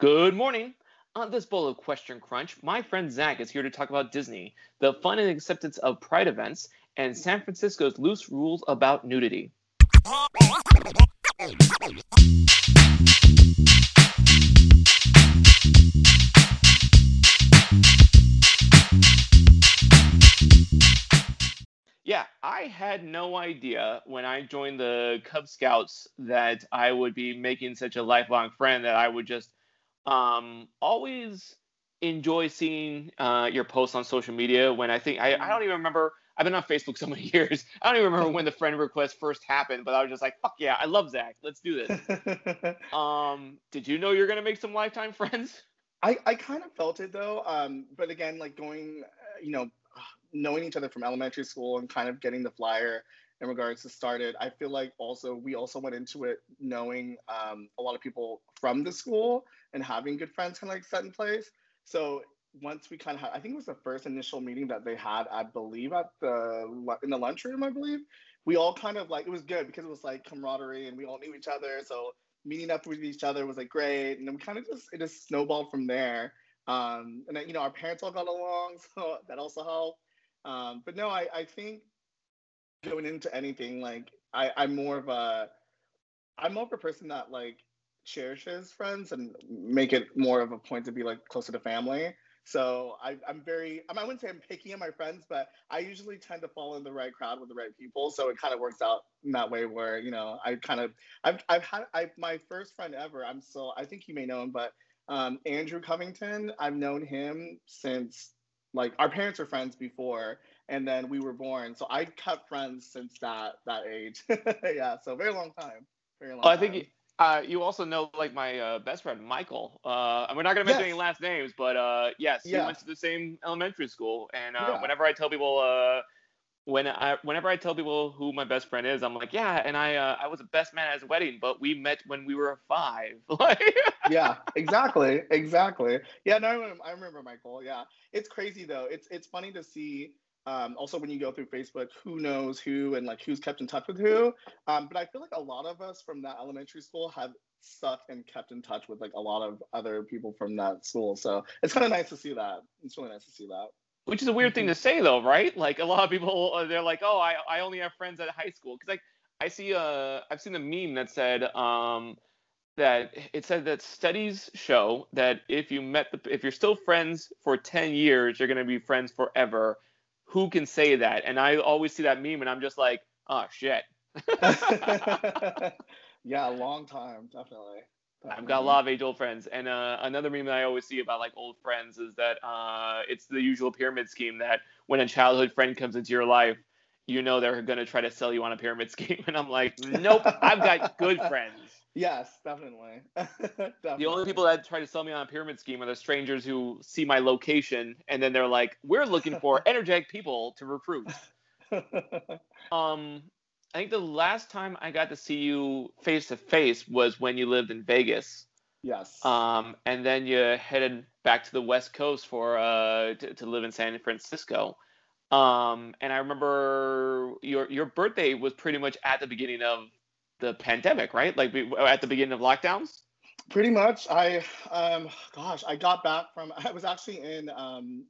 Good morning. On this bowl of Question Crunch, my friend Zach is here to talk about Disney, the fun and acceptance of Pride events, and San Francisco's loose rules about nudity. Yeah, I had no idea when I joined the Cub Scouts that I would be making such a lifelong friend that I would just um, always enjoy seeing uh, your posts on social media when I think I, I don't even remember I've been on Facebook so many years. I don't even remember when the friend request first happened, but I was just like, fuck yeah, I love Zach. Let's do this. um, did you know you're gonna make some lifetime friends? I, I kind of felt it though. Um, but again, like going, uh, you know, knowing each other from elementary school and kind of getting the flyer in regards to started, I feel like also we also went into it knowing um, a lot of people from the school and having good friends kind of like set in place. So once we kind of had, I think it was the first initial meeting that they had, I believe at the in the lunchroom, I believe. We all kind of like it was good because it was like camaraderie and we all knew each other. So meeting up with each other was like great, and then we kind of just it just snowballed from there. Um, and then you know our parents all got along, so that also helped. Um, but no, I I think going into anything like I I'm more of a I'm more of a person that like cherishes friends and make it more of a point to be like closer to family. So I, I'm very, I wouldn't say I'm picky on my friends, but I usually tend to fall in the right crowd with the right people. So it kind of works out in that way where, you know, I kind of, I've, I've had, I, my first friend ever, I'm still, I think you may know him, but um, Andrew Covington, I've known him since like our parents were friends before and then we were born. So I've kept friends since that, that age. yeah. So very long time. Very long oh, I think, uh, you also know like my uh, best friend Michael. Uh, and we're not gonna mention yes. any last names, but uh, yes, yeah. he went to the same elementary school. And uh, yeah. whenever I tell people, uh, when I whenever I tell people who my best friend is, I'm like, yeah, and I uh, I was a best man at his wedding, but we met when we were five. yeah, exactly, exactly. Yeah, no, I remember, I remember Michael. Yeah, it's crazy though. It's it's funny to see um, also, when you go through Facebook, who knows who and like who's kept in touch with who. Um, but I feel like a lot of us from that elementary school have stuck and kept in touch with like a lot of other people from that school. So it's kind of nice to see that. It's really nice to see that. Which is a weird thing to say though, right? Like a lot of people, uh, they're like, oh, I, I only have friends at high school. Cause like I see, uh, I've seen a meme that said, um, that it said that studies show that if you met the, if you're still friends for 10 years, you're going to be friends forever who can say that? And I always see that meme and I'm just like, oh shit. yeah, a long time, definitely. definitely. I've got a lot of age old friends. And uh, another meme that I always see about like old friends is that uh, it's the usual pyramid scheme that when a childhood friend comes into your life, you know they're going to try to sell you on a pyramid scheme. And I'm like, nope, I've got good friends. Yes, definitely. definitely. The only people that try to sell me on a pyramid scheme are the strangers who see my location and then they're like, "We're looking for energetic people to recruit." um, I think the last time I got to see you face to face was when you lived in Vegas. Yes. Um, and then you headed back to the West Coast for uh to, to live in San Francisco. Um, and I remember your your birthday was pretty much at the beginning of the pandemic, right? Like we, at the beginning of lockdowns. Pretty much. I, um, gosh, I got back from. I was actually in um,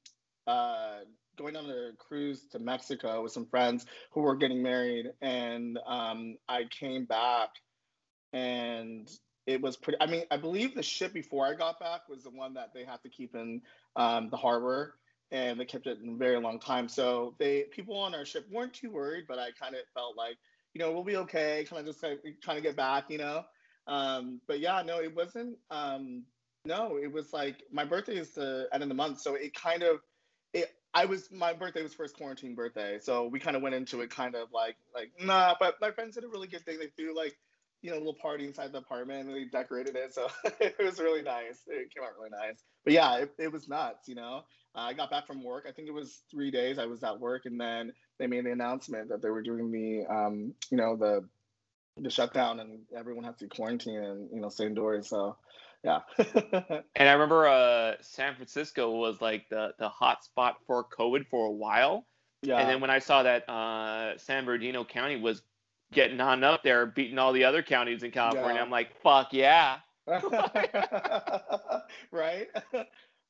uh, going on a cruise to Mexico with some friends who were getting married, and um, I came back, and it was pretty. I mean, I believe the ship before I got back was the one that they had to keep in um, the harbor, and they kept it in a very long time. So they people on our ship weren't too worried, but I kind of felt like you know, we'll be okay. Kind of just like trying to get back, you know. Um, but yeah, no, it wasn't. Um, no, it was like my birthday is the end of the month, so it kind of it. I was my birthday was first quarantine birthday, so we kind of went into it kind of like like nah. But my friends did a really good thing. They threw like you know little party inside the apartment and they decorated it, so it was really nice. It came out really nice. But yeah, it, it was nuts, you know. Uh, I got back from work. I think it was three days I was at work, and then they made the announcement that they were doing the, um, you know, the the shutdown, and everyone had to quarantine and you know stay indoors. So, yeah. and I remember uh, San Francisco was like the the hot spot for COVID for a while. Yeah. And then when I saw that uh, San Bernardino County was getting on up there, beating all the other counties in California, yeah. I'm like, fuck yeah. right?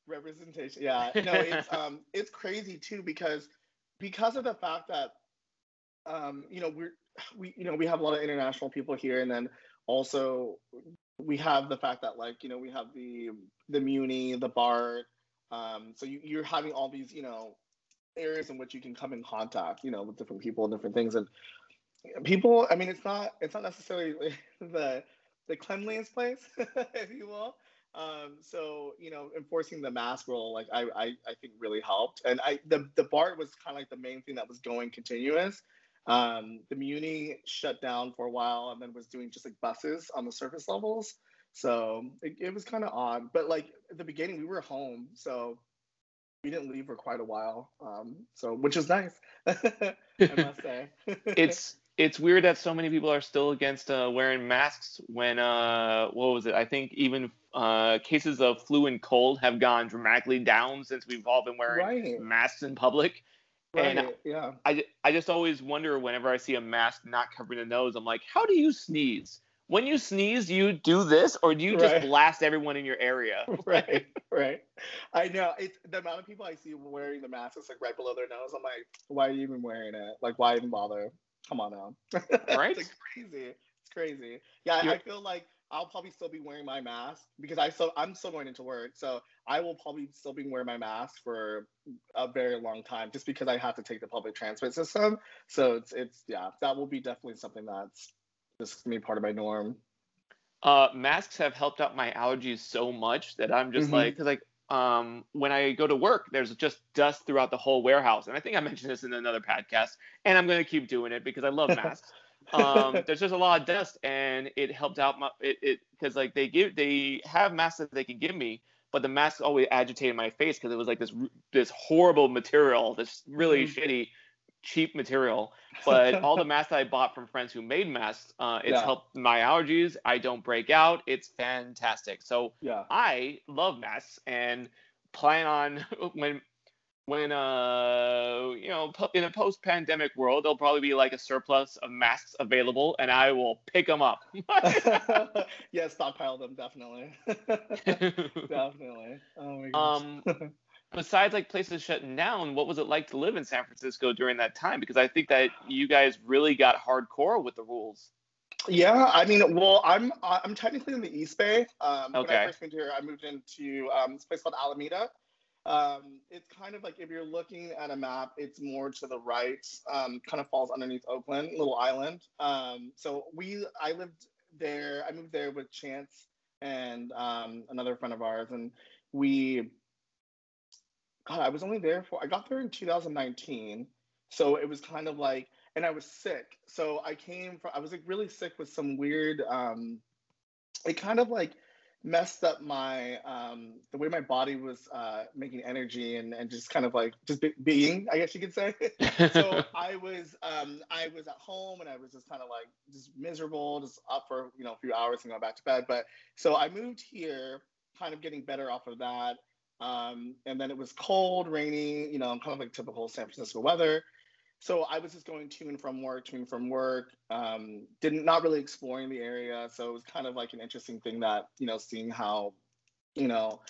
Representation. Yeah. No, it's um it's crazy too because because of the fact that um you know we're we you know we have a lot of international people here and then also we have the fact that like you know we have the the Muni, the BART. Um, so you, you're having all these you know areas in which you can come in contact, you know, with different people and different things. And people, I mean, it's not it's not necessarily the the cleanliest place, if you will. Um, so you know, enforcing the mask rule, like I, I, I think really helped. And I the the BART was kind of like the main thing that was going continuous. Um, the Muni shut down for a while and then was doing just like buses on the surface levels. So it, it was kind of odd. But like at the beginning, we were home, so we didn't leave for quite a while. Um, so which is nice, I must say. it's it's weird that so many people are still against uh, wearing masks when uh, what was it? I think even uh, cases of flu and cold have gone dramatically down since we've all been wearing right. masks in public. Right. And yeah, I, I just always wonder whenever I see a mask not covering the nose, I'm like, how do you sneeze? When you sneeze, do you do this or do you just right. blast everyone in your area? right, right. I know it's the amount of people I see wearing the mask is like right below their nose. I'm like, why are you even wearing it? Like, why even bother? Come on now. Right? it's crazy. It's crazy. Yeah, You're... I feel like I'll probably still be wearing my mask because I so I'm still going into work, so I will probably still be wearing my mask for a very long time, just because I have to take the public transport system. So it's it's yeah, that will be definitely something that's just gonna be part of my norm. Uh, masks have helped out my allergies so much that I'm just mm-hmm. like, cause like um, when I go to work, there's just dust throughout the whole warehouse, and I think I mentioned this in another podcast, and I'm gonna keep doing it because I love masks um, there's just a lot of dust, and it helped out my it because like they give they have masks that they can give me, but the masks always agitated my face because it was like this this horrible material, this really mm. shitty cheap material. But all the masks I bought from friends who made masks, uh, it's yeah. helped my allergies. I don't break out. It's fantastic. So yeah. I love masks and plan on when when uh you know in a post-pandemic world there'll probably be like a surplus of masks available and i will pick them up yeah stockpile them definitely definitely oh my gosh. um besides like places shutting down what was it like to live in san francisco during that time because i think that you guys really got hardcore with the rules yeah, I mean, well, I'm I'm technically in the East Bay. Um, okay. When I first moved here, I moved into um, this place called Alameda, um, it's kind of like if you're looking at a map, it's more to the right, um, kind of falls underneath Oakland, little island. Um, so we, I lived there, I moved there with Chance and um, another friend of ours, and we, God, I was only there for, I got there in 2019. So it was kind of like, and I was sick. So I came from, I was like really sick with some weird, um, it kind of like, messed up my um, the way my body was uh, making energy and, and just kind of like just be- being i guess you could say so i was um, i was at home and i was just kind of like just miserable just up for you know a few hours and going back to bed but so i moved here kind of getting better off of that um, and then it was cold rainy you know kind of like typical san francisco weather so I was just going to and from work, to and from work. Um, didn't not really exploring the area, so it was kind of like an interesting thing that you know, seeing how, you know,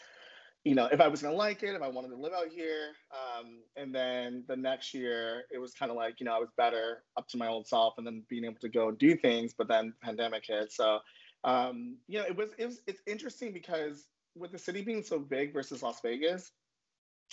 you know, if I was gonna like it, if I wanted to live out here. Um, and then the next year, it was kind of like you know, I was better up to my old self, and then being able to go do things. But then pandemic hit, so um, you know, it was it was it's interesting because with the city being so big versus Las Vegas,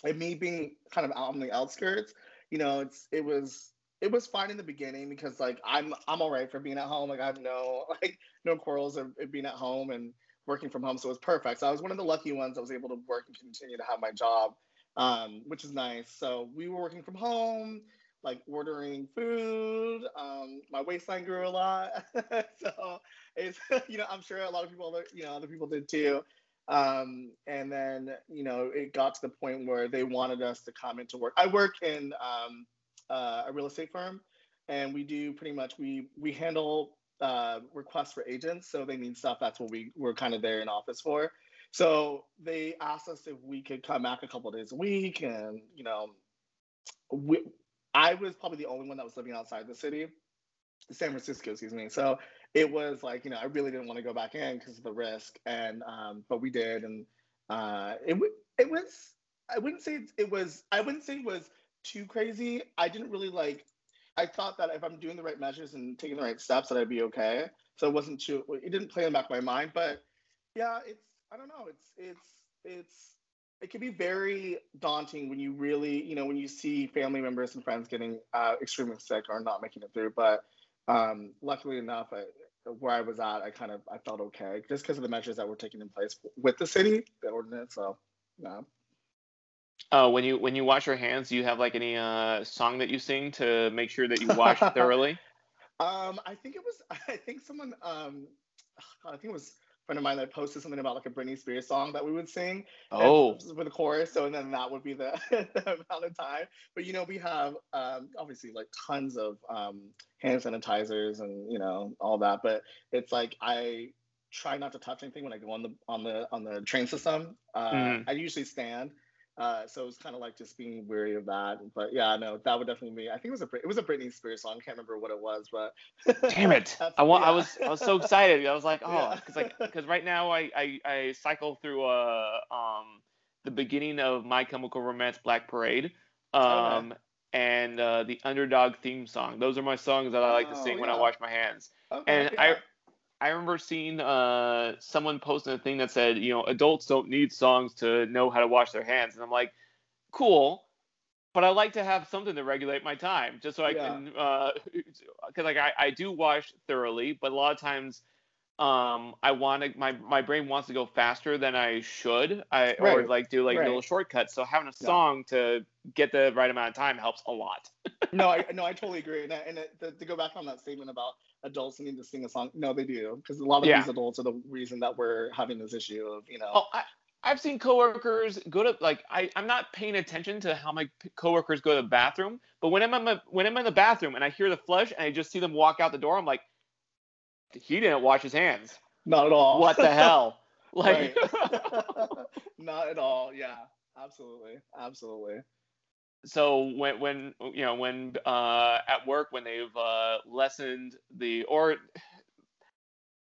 and me being kind of out on the outskirts you know, it's it was it was fine in the beginning because like I'm I'm all right for being at home. Like I have no like no quarrels of, being at home and working from home, so it was perfect. So I was one of the lucky ones that was able to work and continue to have my job, um, which is nice. So we were working from home, like ordering food. Um, my waistline grew a lot, so it's you know I'm sure a lot of people you know other people did too. Um, and then, you know, it got to the point where they wanted us to come into work. I work in um, uh, a real estate firm, and we do pretty much we we handle uh, requests for agents. So they need stuff. That's what we we're kind of there in office for. So they asked us if we could come back a couple days a week, and you know, we, I was probably the only one that was living outside the city, San Francisco, excuse me. So it was like you know I really didn't want to go back in because of the risk, and um, but we did, and uh, it it was I wouldn't say it, it was I wouldn't say it was too crazy. I didn't really like. I thought that if I'm doing the right measures and taking the right steps, that I'd be okay. So it wasn't too. It didn't play in the back of my mind, but yeah, it's. I don't know. It's it's it's. It can be very daunting when you really, you know, when you see family members and friends getting uh, extremely sick or not making it through. But um, luckily enough, I, where I was at, I kind of I felt okay just because of the measures that were taking in place with the city, the ordinance. So, yeah. Oh, when you when you wash your hands, do you have like any uh, song that you sing to make sure that you wash thoroughly? Um, I think it was. I think someone. Um, I think it was friend of mine that posted something about like a Britney Spears song that we would sing. Oh. With a chorus, so and then that would be the, the amount of time. But you know, we have um, obviously like tons of um, hand sanitizers and you know all that. But it's like I try not to touch anything when I go on the on the on the train system. Uh, mm. I usually stand uh, so it was kind of like just being weary of that. But yeah, no, that would definitely be. I think it was a it was a Britney Spears song. I can't remember what it was, but damn it! I want. Yeah. I was I was so excited. I was like, oh, because like because right now I, I I cycle through uh um the beginning of My Chemical Romance Black Parade. Um, okay. And uh, the underdog theme song. Those are my songs that I like to oh, sing oh, when I wash my hands. Okay, and yeah. I I remember seeing uh, someone posting a thing that said, you know, adults don't need songs to know how to wash their hands, and I'm like, cool, but I like to have something to regulate my time, just so I yeah. can, because uh, like I, I do wash thoroughly, but a lot of times, um, I want to my my brain wants to go faster than I should, I right. or like do like right. little shortcuts. So having a song to get the right amount of time helps a lot. no, I no, I totally agree, and, and it, to go back on that statement about adults need to sing a song. No, they do because a lot of yeah. these adults are the reason that we're having this issue of you know. Oh, I, I've seen coworkers go to like I I'm not paying attention to how my coworkers go to the bathroom, but when I'm in my, when I'm in the bathroom and I hear the flush and I just see them walk out the door, I'm like, he didn't wash his hands. Not at all. What the hell? Like, not at all. Yeah, absolutely, absolutely so when when you know when uh, at work when they've uh, lessened the or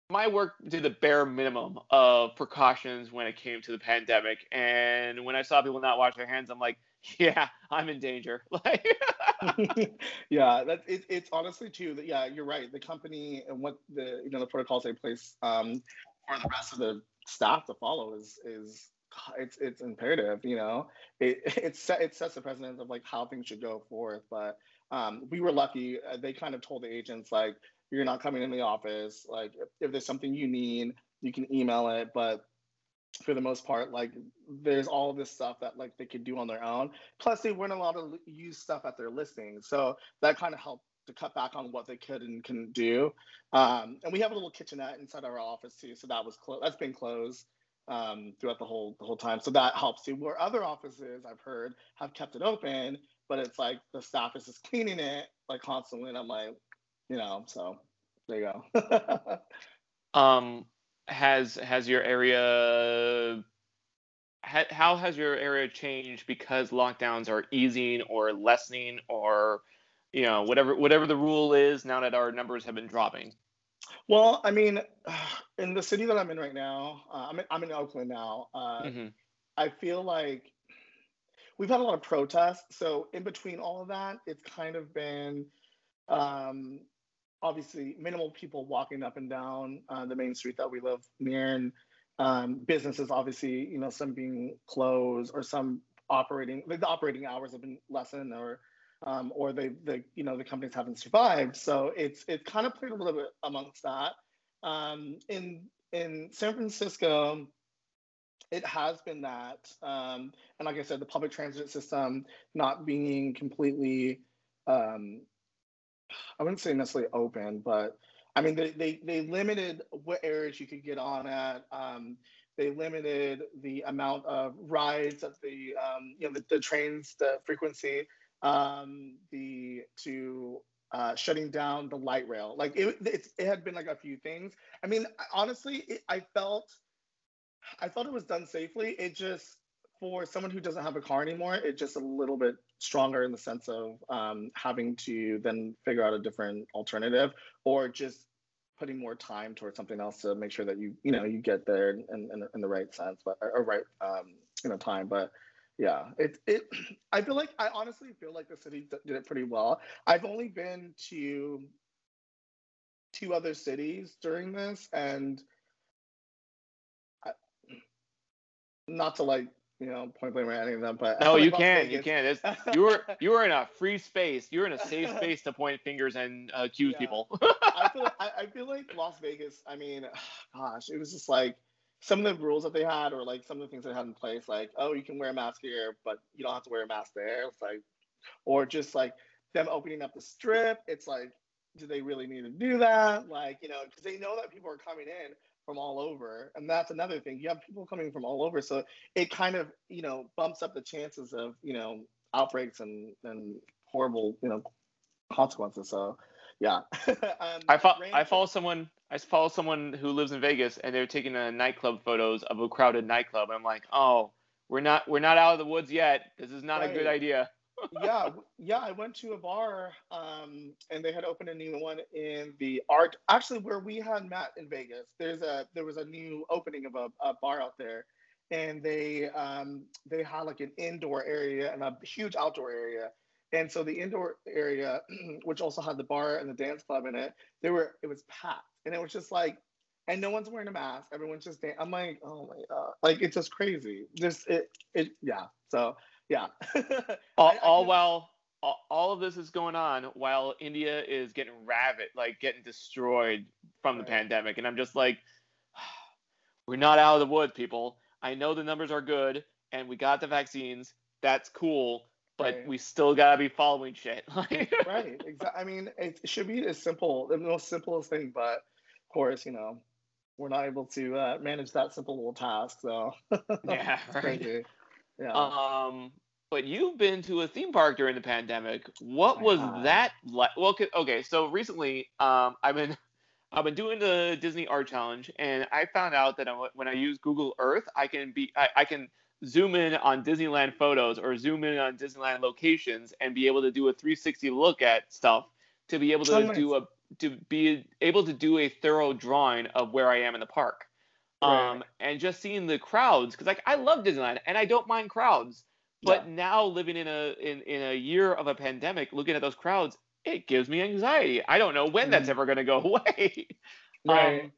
my work did the bare minimum of precautions when it came to the pandemic and when i saw people not wash their hands i'm like yeah i'm in danger. Like yeah that it, it's honestly too that yeah you're right. The company and what the you know the protocols they place um, for the rest of the staff to follow is is it's it's imperative you know? It it, set, it sets the precedent of like how things should go forth but um, we were lucky. Uh, they kind of told the agents like you're not coming in the office. Like if, if there's something you need you can email it but for the most part like there's all this stuff that like they could do on their own plus they weren't allowed to use stuff at their listings so that kind of helped to cut back on what they could and couldn't do um, and we have a little kitchenette inside our office too so that was closed that's been closed um, throughout the whole the whole time. So that helps too. Where other offices I've heard have kept it open, but it's like the staff is just cleaning it like constantly, and I'm like, you know, so there you go. um, has has your area how has your area changed because lockdowns are easing or lessening or you know whatever whatever the rule is now that our numbers have been dropping well, I mean, in the city that I'm in right now, uh, I'm in, I'm in Oakland now. Uh, mm-hmm. I feel like we've had a lot of protests. So in between all of that, it's kind of been um, obviously minimal people walking up and down uh, the main street that we live near, and um, businesses obviously, you know, some being closed or some operating. Like the operating hours have been lessened or um, or they, the you know the companies haven't survived. So it's it kind of played a little bit amongst that. Um, in in San Francisco, it has been that, um, and like I said, the public transit system not being completely, um, I wouldn't say necessarily open, but I mean they they, they limited what areas you could get on at. Um, they limited the amount of rides that the um, you know the, the trains, the frequency um, the to uh, shutting down the light rail. Like it, it, it had been like a few things. I mean, honestly, it, I felt, I thought it was done safely. It just for someone who doesn't have a car anymore, it's just a little bit stronger in the sense of um, having to then figure out a different alternative or just putting more time towards something else to make sure that you you know you get there in, in, in the right sense, but or, right um, you know time. But yeah, it it I feel like I honestly feel like the city did it pretty well. I've only been to two other cities during this, and I, not to like you know, point blame or any them. But no, you can, you can. It's, you were you were in a free space. You're in a safe space to point fingers and uh, accuse yeah. people. I feel I, I, feel like Las Vegas. I mean, gosh, it was just like some of the rules that they had, or like some of the things they had in place. Like, oh, you can wear a mask here, but you don't have to wear a mask there. It's like, or just like them opening up the strip. It's like, do they really need to do that? Like, you know, because they know that people are coming in from all over. And that's another thing. You have people coming from all over. So it kind of, you know, bumps up the chances of, you know, outbreaks and, and horrible, you know, consequences. So yeah. um, I, fo- I follow someone I follow someone who lives in Vegas and they're taking a nightclub photos of a crowded nightclub. And I'm like, oh, we're not we're not out of the woods yet. This is not right. a good idea yeah, yeah. I went to a bar, um, and they had opened a new one in the art. Actually, where we had met in Vegas, there's a there was a new opening of a, a bar out there, and they um, they had like an indoor area and a huge outdoor area. And so the indoor area, which also had the bar and the dance club in it, they were it was packed, and it was just like, and no one's wearing a mask. Everyone's just. I'm like, oh my god, like it's just crazy. Just it it yeah. So yeah. all, I, I all while all, all, of this is going on while India is getting ravaged, like getting destroyed from the right. pandemic, and I'm just like, we're not out of the woods, people. I know the numbers are good, and we got the vaccines. That's cool, but right. we still gotta be following shit. right. Exactly. I mean, it should be as simple, the most simplest thing, but of course, you know, we're not able to uh, manage that simple little task. So yeah, right. Yeah. Um, but you've been to a theme park during the pandemic. What was that like? Well, okay, so recently, um, I've been I've been doing the Disney Art Challenge, and I found out that when I use Google Earth, I can be I, I can zoom in on Disneyland photos or zoom in on Disneyland locations and be able to do a 360 look at stuff to be able to oh, nice. do a to be able to do a thorough drawing of where I am in the park. Right. Um, and just seeing the crowds, because like I love Disneyland and I don't mind crowds, but yeah. now living in a in, in a year of a pandemic, looking at those crowds, it gives me anxiety. I don't know when mm. that's ever going to go away. right. Um,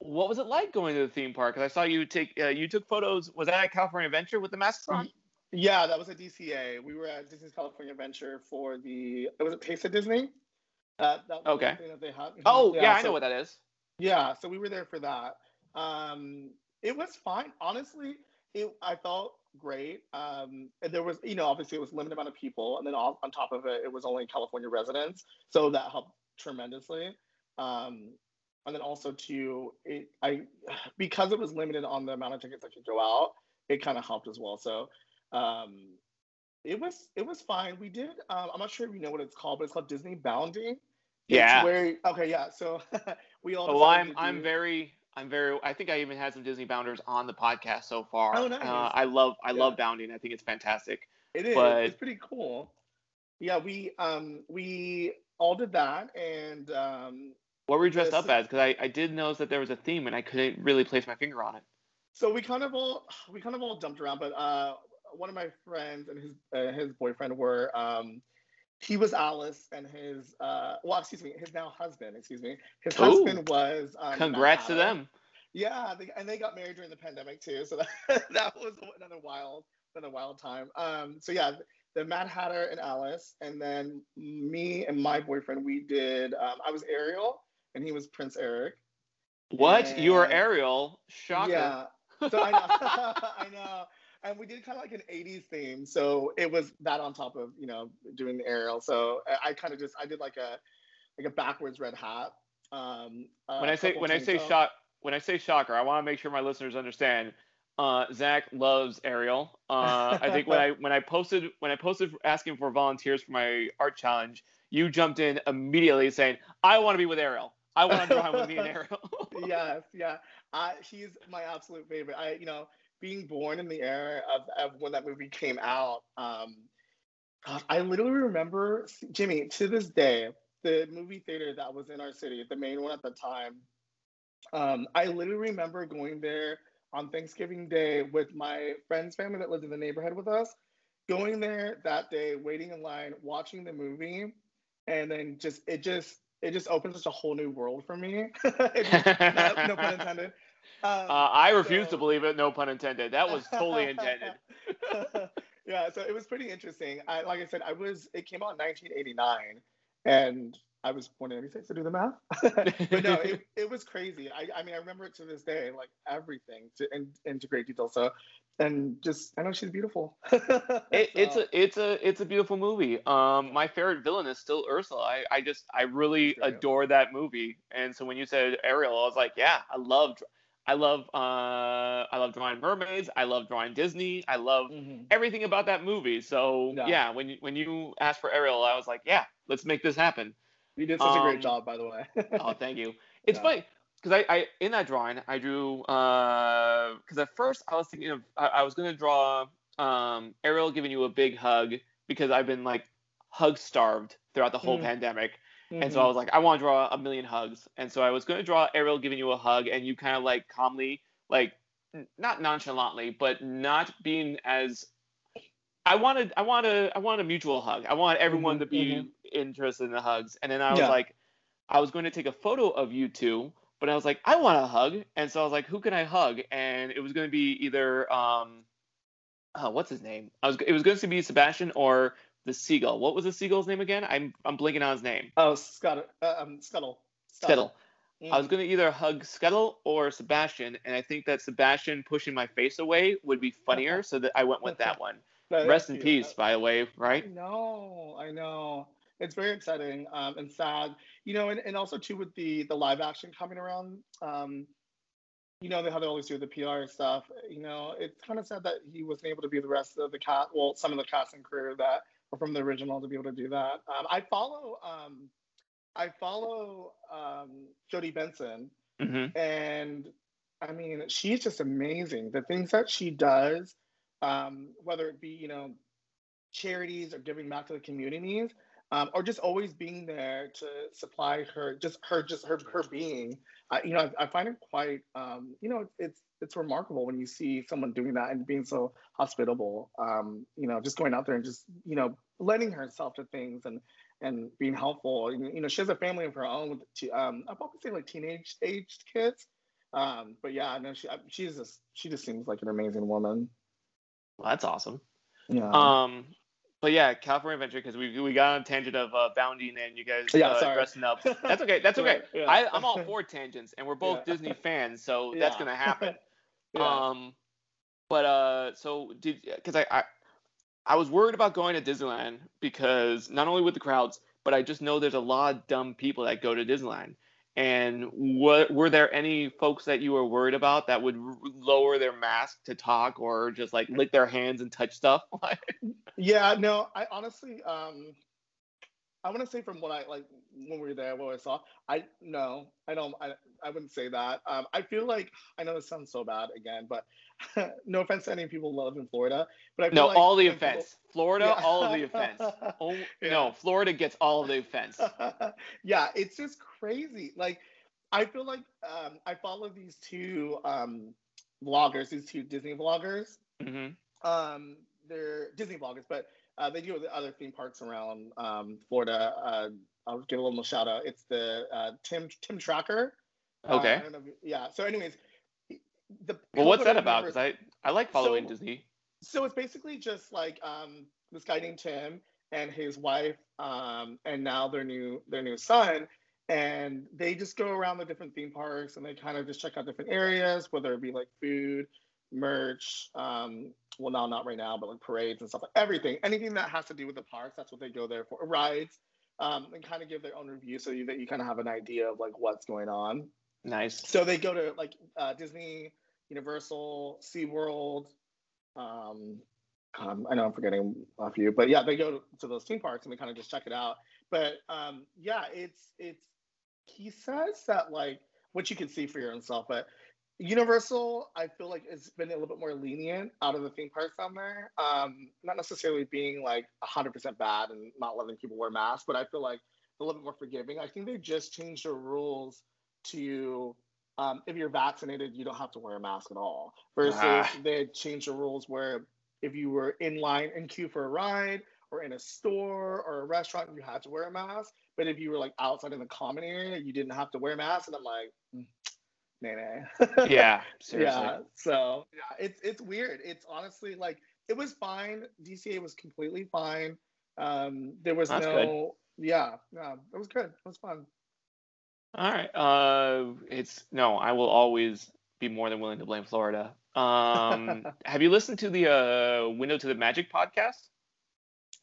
what was it like going to the theme park? Because I saw you take uh, you took photos. Was that at California Adventure with the masks on? Yeah, that was at DCA. We were at Disney's California Adventure for the it was a Taste of Disney. Uh, that okay. That they had. Oh yeah, yeah I know what that is. Yeah, so we were there for that. Um, it was fine. Honestly, it I felt great. Um, and there was, you know, obviously it was limited amount of people, and then on, on top of it, it was only California residents, so that helped tremendously. Um, and then also too, it I because it was limited on the amount of tickets that could go out, it kind of helped as well. So um, it was it was fine. We did. Um, I'm not sure if you know what it's called, but it's called Disney Bounding. Yeah. Where okay, yeah. So we all. Oh, I'm I'm very I'm very. I think I even had some Disney bounders on the podcast so far. Oh, nice. Uh, I love. I yeah. love bounding. I think it's fantastic. It is. But, it's pretty cool. Yeah, we um we all did that, and um. What were you dressed this, up as? Because I, I did notice that there was a theme, and I couldn't really place my finger on it. So we kind of all we kind of all jumped around, but uh, one of my friends and his uh, his boyfriend were um he was Alice, and his uh, well, excuse me, his now husband, excuse me, his Ooh. husband was. Um, Congrats to them. Yeah, they, and they got married during the pandemic too, so that, that was another wild, another wild time. Um, so yeah, the Mad Hatter and Alice, and then me and my boyfriend, we did. Um, I was Ariel, and he was Prince Eric. What? And, you are Ariel? Shocker. Yeah. So I know. I know and we did kind of like an 80s theme so it was that on top of you know doing the Ariel so i, I kind of just i did like a like a backwards red hat um when i say when i say shock when i say shocker i want to make sure my listeners understand uh, Zach loves Ariel. Uh, I think when I when I posted when I posted asking for volunteers for my art challenge, you jumped in immediately saying, "I want to be with Ariel. I want to draw with me and Ariel." yes, yeah. Uh, she's my absolute favorite. I, you know, being born in the era of, of when that movie came out, um, God, I literally remember Jimmy to this day. the movie theater that was in our city, the main one at the time. Um, I literally remember going there on Thanksgiving Day with my friend's family that lived in the neighborhood with us, going there that day, waiting in line, watching the movie, and then just it just it just opened such a whole new world for me. no, no pun intended. Um, uh, I refuse so, to believe it. No pun intended. That was totally intended. yeah, so it was pretty interesting. I, like I said, I was. It came out in 1989, and I was born in 86 to do the math. but no, it, it was crazy. I, I mean, I remember it to this day, like everything to in, into great detail. So, and just I know she's beautiful. it, it's a it's a it's a beautiful movie. Um, my favorite villain is still Ursula. I, I just I really adore that movie. And so when you said Ariel, I was like, yeah, I loved I love uh, I love drawing mermaids. I love drawing Disney. I love mm-hmm. everything about that movie. So yeah. yeah, when you when you asked for Ariel, I was like, yeah, let's make this happen. You did such um, a great um, job, by the way. oh, thank you. It's yeah. funny because I, I in that drawing I drew because uh, at first I was thinking of I, I was gonna draw um, Ariel giving you a big hug because I've been like hug starved throughout the whole mm. pandemic. Mm-hmm. And so I mm-hmm. was like, I want to draw a million hugs. And so I was going to draw Ariel giving you a hug, and you kind of like calmly, like not nonchalantly, but not being as. I wanted, I want a, I want a mutual hug. I want everyone mm-hmm. to be mm-hmm. interested in the hugs. And then I was yeah. like, I was going to take a photo of you two, but I was like, I want a hug. And so I was like, who can I hug? And it was going to be either, um, oh, what's his name? I was, it was going to be Sebastian or the seagull. What was the seagull's name again? I'm I'm blinking on his name. Oh, Scuttle. Uh, um, Scuttle. Scuttle. Mm. I was gonna either hug Scuttle or Sebastian, and I think that Sebastian pushing my face away would be funnier, so that I went with that one. Rest in cute. peace, by the way, right? No, I know. It's very exciting um, and sad, you know, and, and also too with the the live action coming around. Um, you know they how they always do the PR stuff. You know, it's kind of sad that he wasn't able to be the rest of the cast. Well, some of the cast and crew that from the original to be able to do that. Um, I follow um, I follow um, Jodi Benson, mm-hmm. and I mean she's just amazing. The things that she does, um, whether it be you know charities or giving back to the communities, um, or just always being there to supply her just her just her her being. I, you know I, I find it quite um, you know it's it's remarkable when you see someone doing that and being so hospitable. Um, you know, just going out there and just you know lending herself to things and and being helpful. You know, she has a family of her own with two, um, I probably say like teenage aged kids. Um, but yeah, I know she she's just she just seems like an amazing woman. Well, that's awesome. Yeah. Um, but yeah, California Adventure because we we got on a tangent of uh, bounding and you guys yeah, uh, dressing up. That's okay. That's okay. yeah. I, I'm all for tangents, and we're both yeah. Disney fans, so that's gonna happen. Um, but uh, so did because I, I I was worried about going to Disneyland because not only with the crowds, but I just know there's a lot of dumb people that go to Disneyland. And what were there any folks that you were worried about that would r- lower their mask to talk or just like lick their hands and touch stuff? yeah, no, I honestly, um, I want to say from what I like when we were there, what I saw. I no, I don't. I, I wouldn't say that. Um, I feel like I know this sounds so bad again, but no offense to any people live in Florida, but I no, like all the offense. People, Florida, yeah. all of the offense. Oh, yeah. No, Florida gets all of the offense. yeah, it's just crazy. Like, I feel like um, I follow these two um, vloggers, these two Disney vloggers. Mm-hmm. Um, they're Disney vloggers, but uh, they do the other theme parks around um, Florida. Uh, I'll give a little shout out. It's the uh, Tim Tim Tracker. Uh, okay. yeah. So, anyways, the well, what's that about? Because I I like following so, Disney. So it's basically just like um, this guy named Tim and his wife, um, and now their new their new son, and they just go around the different theme parks and they kind of just check out different areas, whether it be like food, merch, um, well now not right now, but like parades and stuff, like everything, anything that has to do with the parks, that's what they go there for. Rides, um, and kind of give their own review so you, that you kind of have an idea of like what's going on. Nice. So they go to like uh, Disney, Universal, SeaWorld. Um, um, I know I'm forgetting a few, but yeah, they go to, to those theme parks and they kind of just check it out. But um, yeah, it's it's he says that like what you can see for yourself, but Universal, I feel like it's been a little bit more lenient out of the theme parks down there. Um, not necessarily being like 100% bad and not letting people wear masks, but I feel like a little bit more forgiving. I think they just changed the rules to um, if you're vaccinated, you don't have to wear a mask at all. Versus ah. they changed the rules where if you were in line in queue for a ride or in a store or a restaurant, you had to wear a mask. But if you were like outside in the common area, you didn't have to wear a mask. And I'm like, mm, nah. yeah, seriously. Yeah. So yeah, it's it's weird. It's honestly like it was fine. DCA was completely fine. Um, there was That's no, good. yeah, yeah, it was good. It was fun. All right. Uh, it's no. I will always be more than willing to blame Florida. Um, have you listened to the uh, Window to the Magic podcast?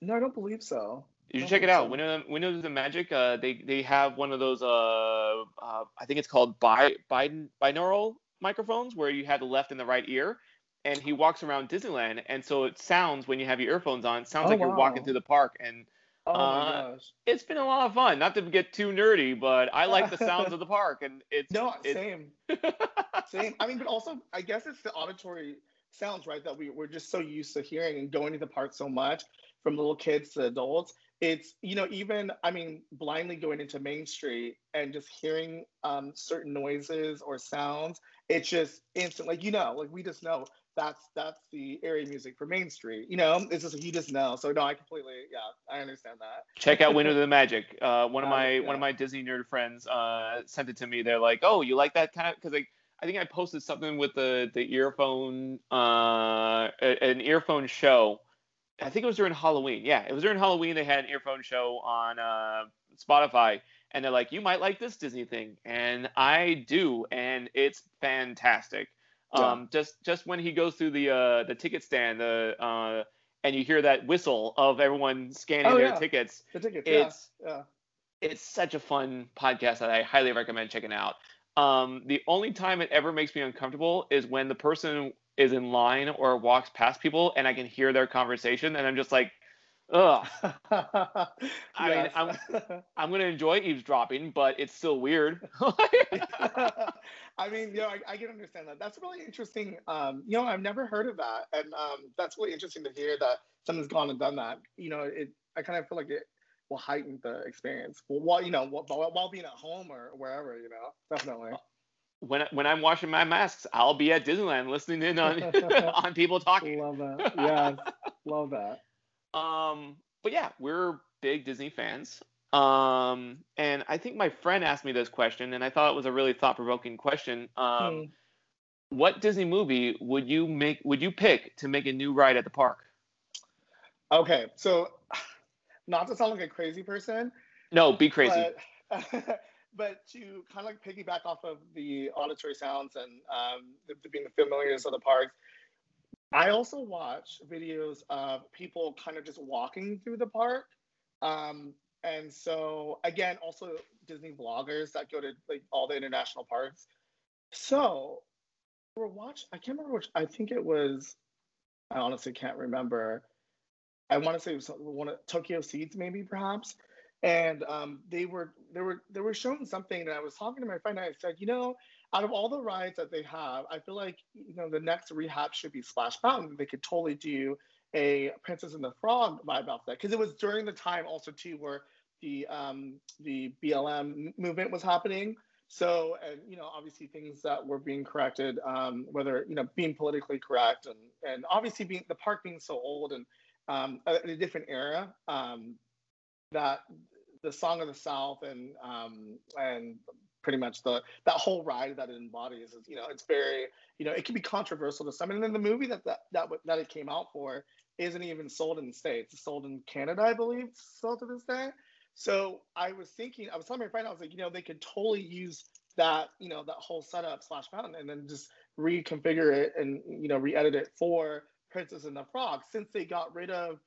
No, I don't believe so. You should check it out. So. Window, Window the Magic. Uh, they they have one of those. Uh, uh, I think it's called bi, bi, binaural microphones where you have the left and the right ear, and he walks around Disneyland, and so it sounds when you have your earphones on, it sounds oh, like wow. you're walking through the park, and oh uh, it's been a lot of fun. Not to get too nerdy, but I like the sounds of the park, and it's no it's, same, same. I mean, but also I guess it's the auditory sounds, right? That we we're just so used to hearing and going to the park so much from little kids to adults. It's you know even I mean blindly going into Main Street and just hearing um, certain noises or sounds. It's just instant, like you know, like we just know that's that's the area music for Main Street. You know, it's just you just know. So no, I completely yeah, I understand that. Check out to the Magic. Uh, one of my uh, yeah. one of my Disney nerd friends uh, sent it to me. They're like, oh, you like that kind of because like I think I posted something with the the earphone uh an earphone show. I think it was during Halloween. Yeah, it was during Halloween. They had an earphone show on uh, Spotify, and they're like, "You might like this Disney thing," and I do, and it's fantastic. Yeah. Um, just just when he goes through the uh, the ticket stand, the uh, and you hear that whistle of everyone scanning oh, their yeah. tickets. The tickets, it's, yeah. yeah. It's such a fun podcast that I highly recommend checking out. Um, the only time it ever makes me uncomfortable is when the person is in line or walks past people and I can hear their conversation and I'm just like, ugh. I mean, I'm I'm gonna enjoy eavesdropping, but it's still weird. I mean, you know, I, I, can understand that. That's really interesting. Um, you know, I've never heard of that, and um, that's really interesting to hear that someone's gone and done that. You know, it. I kind of feel like it will heighten the experience. Well, while you know, while, while being at home or wherever, you know, definitely. When when I'm washing my masks, I'll be at Disneyland listening in on on people talking. Love that. Yeah, love that. Um, but yeah, we're big Disney fans. Um, and I think my friend asked me this question, and I thought it was a really thought-provoking question. Um, hmm. What Disney movie would you make? Would you pick to make a new ride at the park? Okay, so not to sound like a crazy person. No, be crazy. But, but to kind of like piggyback off of the auditory sounds and um, the, the being the familiars of the park, I also watch videos of people kind of just walking through the park. Um, and so again, also Disney vloggers that go to like all the international parks. So we're watching, I can't remember which. I think it was. I honestly can't remember. I want to say it was one of Tokyo Seeds, maybe perhaps. And um, they were they were they were showing something, and I was talking to my friend. And I said, you know, out of all the rides that they have, I feel like you know the next rehab should be Splash Mountain. They could totally do a Princess and the Frog vibe off that because it was during the time also too where the um, the BLM movement was happening. So, and you know, obviously things that were being corrected, um, whether you know being politically correct, and and obviously being the park being so old and um, in a different era, um, that the Song of the South and um, and pretty much the that whole ride that it embodies is you know it's very you know it can be controversial to some and then the movie that that that, that it came out for isn't even sold in the states. It's sold in canada i believe still to this day. So I was thinking, I was telling my friend, I was like, you know, they could totally use that, you know, that whole setup Splash Mountain and then just reconfigure it and, you know, re-edit it for Princess and the Frog since they got rid of,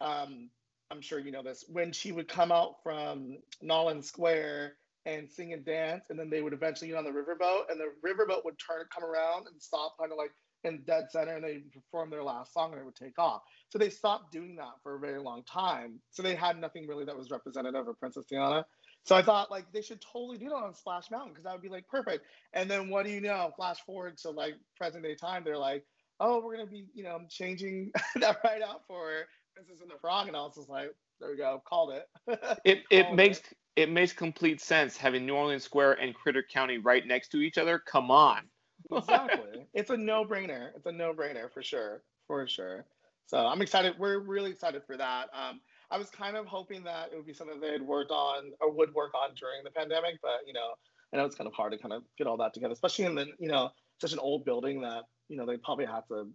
um, I'm sure you know this, when she would come out from New Orleans Square and sing and dance, and then they would eventually get on the riverboat, and the riverboat would turn, come around and stop kind of like in dead center and they perform their last song and it would take off. So they stopped doing that for a very long time. So they had nothing really that was representative of Princess Tiana. So I thought like they should totally do that on Splash Mountain because that would be like perfect. And then what do you know? Flash forward to like present day time, they're like, oh, we're gonna be you know changing that right out for Princess and the Frog, and I was just like, there we go, called it. it it makes it. it makes complete sense having New Orleans Square and Critter Country right next to each other. Come on. exactly. It's a no-brainer. It's a no-brainer for sure, for sure. So I'm excited. We're really excited for that. Um, I was kind of hoping that it would be something they had worked on or would work on during the pandemic, but you know, I know it's kind of hard to kind of get all that together, especially in the you know such an old building that you know they probably have to.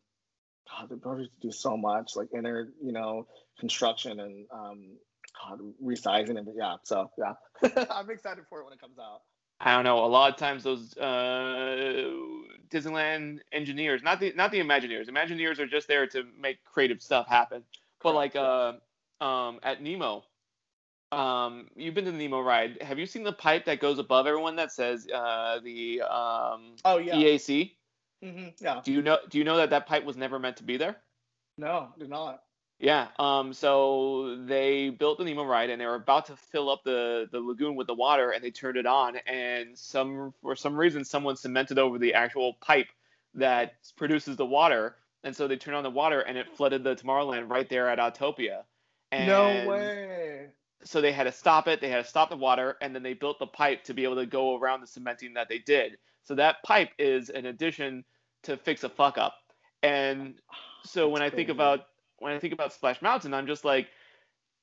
God, have to do so much like inner you know construction and um, God, resizing and yeah. So yeah, I'm excited for it when it comes out. I don't know. A lot of times those uh, Disneyland engineers, not the not the Imagineers. Imagineers are just there to make creative stuff happen. But like uh, um, at Nemo, um, you've been to the Nemo ride. Have you seen the pipe that goes above everyone that says uh, the um, oh yeah EAC? Mm-hmm, yeah. Do you know Do you know that that pipe was never meant to be there? No, did not. Yeah. Um. So they built the Nemo ride, and they were about to fill up the the lagoon with the water, and they turned it on, and some for some reason someone cemented over the actual pipe that produces the water, and so they turned on the water, and it flooded the Tomorrowland right there at Autopia. And no way. So they had to stop it. They had to stop the water, and then they built the pipe to be able to go around the cementing that they did. So that pipe is an addition to fix a fuck up. And so when I think about when I think about Splash Mountain, I'm just like,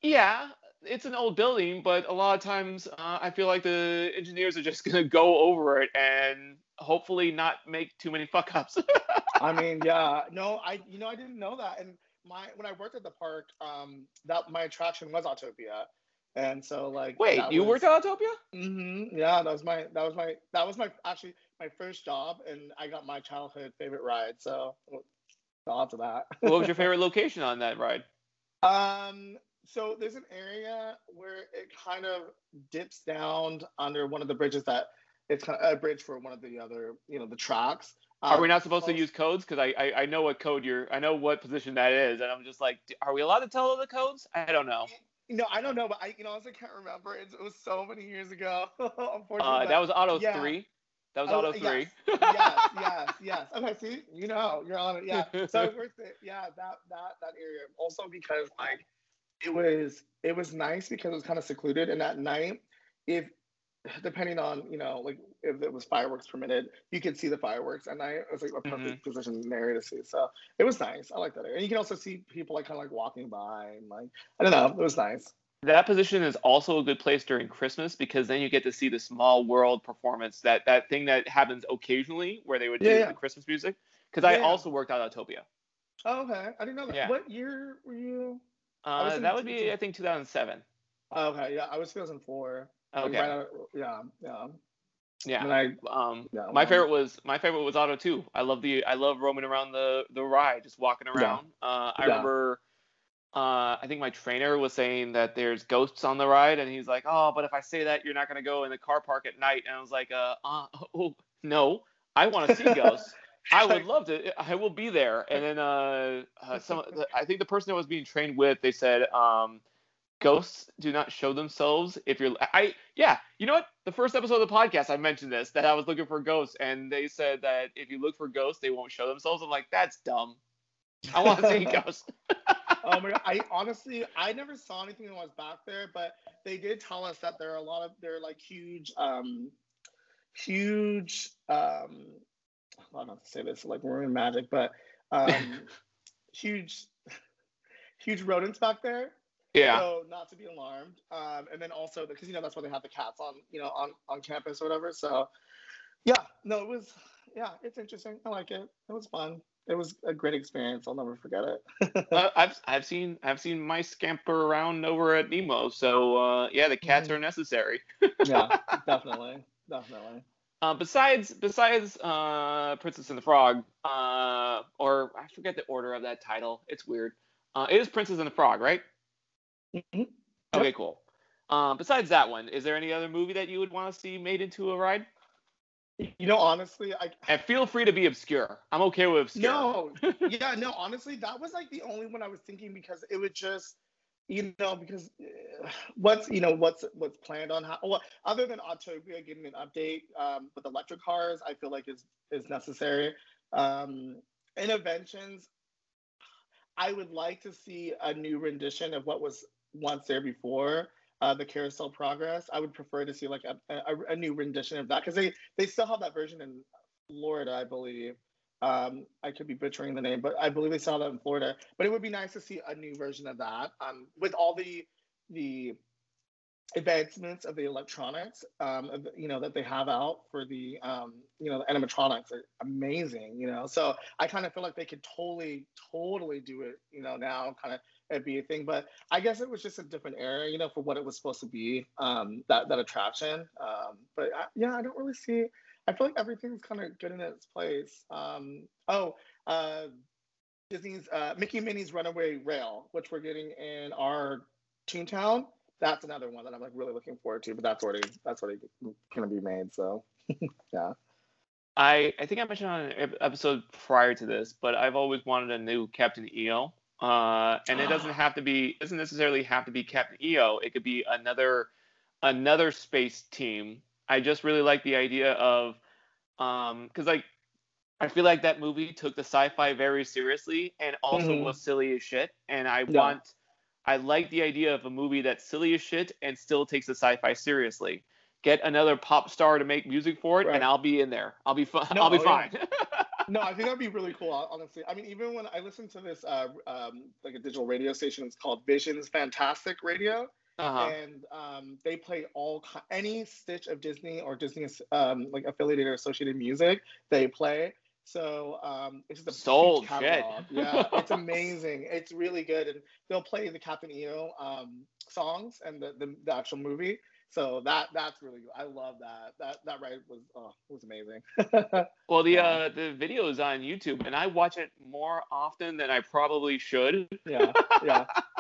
yeah, it's an old building, but a lot of times uh, I feel like the engineers are just gonna go over it and hopefully not make too many fuck ups. I mean, yeah, no, I you know I didn't know that, and my when I worked at the park, um, that my attraction was Autopia, and so like. Wait, you was, worked at Autopia? Mm-hmm. Yeah, that was my that was my that was my actually my first job, and I got my childhood favorite ride. So thoughts of that. what was your favorite location on that ride? Um, so there's an area where it kind of dips down under one of the bridges that it's kind of a bridge for one of the other, you know, the tracks. Um, are we not supposed to use codes? Because I, I I know what code you're, I know what position that is, and I'm just like, are we allowed to tell the codes? I don't know. No, I don't know, but I, you know, honestly can't remember. It, it was so many years ago. Unfortunately, uh, that was Auto yeah. three. That was oh, Auto three. Yes, yes, yes, yes. Okay, see, you know, you're on it. Yeah. So yeah, that that that area. Also because like it was it was nice because it was kind of secluded, and at night, if depending on you know like if it was fireworks permitted, you could see the fireworks and i was like a perfect mm-hmm. position area to see. So it was nice. I like that area. And you can also see people like kind of like walking by and like I don't know, it was nice. That position is also a good place during Christmas because then you get to see the small world performance that that thing that happens occasionally where they would yeah, do yeah. the Christmas music. Because yeah, I also worked at Autopia. Oh, okay, I didn't know that. What year were you? Uh, that would be I think 2007. Oh, okay, yeah, I was 2004. Okay. Right yeah, yeah. Yeah. I, um, yeah, my favorite was my favorite was Auto 2. I love the I love roaming around the the ride, just walking around. Yeah. Uh, I yeah. remember uh, I think my trainer was saying that there's ghosts on the ride, and he's like, "Oh, but if I say that, you're not gonna go in the car park at night." And I was like, "Uh, uh oh, no, I want to see ghosts. I would love to. I will be there." And then uh, uh some, I think the person that was being trained with, they said, um, ghosts do not show themselves if you're I yeah, you know what? The first episode of the podcast I mentioned this that I was looking for ghosts and they said that if you look for ghosts they won't show themselves. I'm like, that's dumb. I want to see ghosts. oh my god, I honestly I never saw anything that was back there, but they did tell us that there are a lot of there are like huge um huge um I don't know how to say this like we're in magic, but um huge huge rodents back there yeah. So not to be alarmed. Um, and then also because you know that's why they have the cats on you know on on campus or whatever. So yeah, no, it was yeah, it's interesting. I like it. It was fun. It was a great experience. I'll never forget it. uh, I've I've seen I've seen mice scamper around over at Nemo. So uh, yeah, the cats mm-hmm. are necessary. yeah, definitely, definitely. Uh, besides besides uh, Princess and the Frog, uh, or I forget the order of that title. It's weird. Uh, it is Princess and the Frog, right? Mm-hmm. Okay, cool. Um, besides that one, is there any other movie that you would want to see made into a ride? You know, honestly, I and feel free to be obscure. I'm okay with obscure. No, yeah, no, honestly, that was like the only one I was thinking because it would just, you know, because uh, what's you know what's what's planned on how well other than Autopia getting an update um, with electric cars, I feel like is is necessary. Um, interventions, I would like to see a new rendition of what was once there before. uh, the Carousel Progress. I would prefer to see like a, a, a new rendition of that because they they still have that version in Florida, I believe. Um, I could be butchering the name, but I believe they saw that in Florida. But it would be nice to see a new version of that um, with all the the advancements of the electronics, um, of, you know, that they have out for the, um, you know, the animatronics are amazing, you know. So I kind of feel like they could totally, totally do it, you know, now kind of it'd be a thing. But I guess it was just a different era, you know, for what it was supposed to be, um, that that attraction. Um, but I, yeah, I don't really see. I feel like everything's kind of good in its place. Um, oh, uh, Disney's uh, Mickey Minnie's Runaway Rail, which we're getting in our Toontown that's another one that I'm like really looking forward to. But that's already that's already gonna be made. So yeah. I I think I mentioned on an episode prior to this, but I've always wanted a new Captain EO. Uh, and it doesn't have to be doesn't necessarily have to be Captain EO. It could be another another space team. I just really like the idea of um because like I feel like that movie took the sci-fi very seriously and also mm-hmm. was silly as shit. And I yeah. want I like the idea of a movie that's silly as shit and still takes the sci-fi seriously. Get another pop star to make music for it, right. and I'll be in there. I'll be fine. No, I'll be oh, fine. Yeah. no, I think that'd be really cool. Honestly, I mean, even when I listen to this, uh, um, like a digital radio station, it's called Visions Fantastic Radio, uh-huh. and um, they play all any stitch of Disney or Disney um, like affiliated or associated music. They play, so um, it's just a sold shit. yeah, it's amazing. It's really good, and they'll play the Captain EO um, songs and the, the, the actual movie. So that that's really good. I love that. That that ride was oh, was amazing. well, the yeah. uh, the video is on YouTube, and I watch it more often than I probably should. yeah, yeah.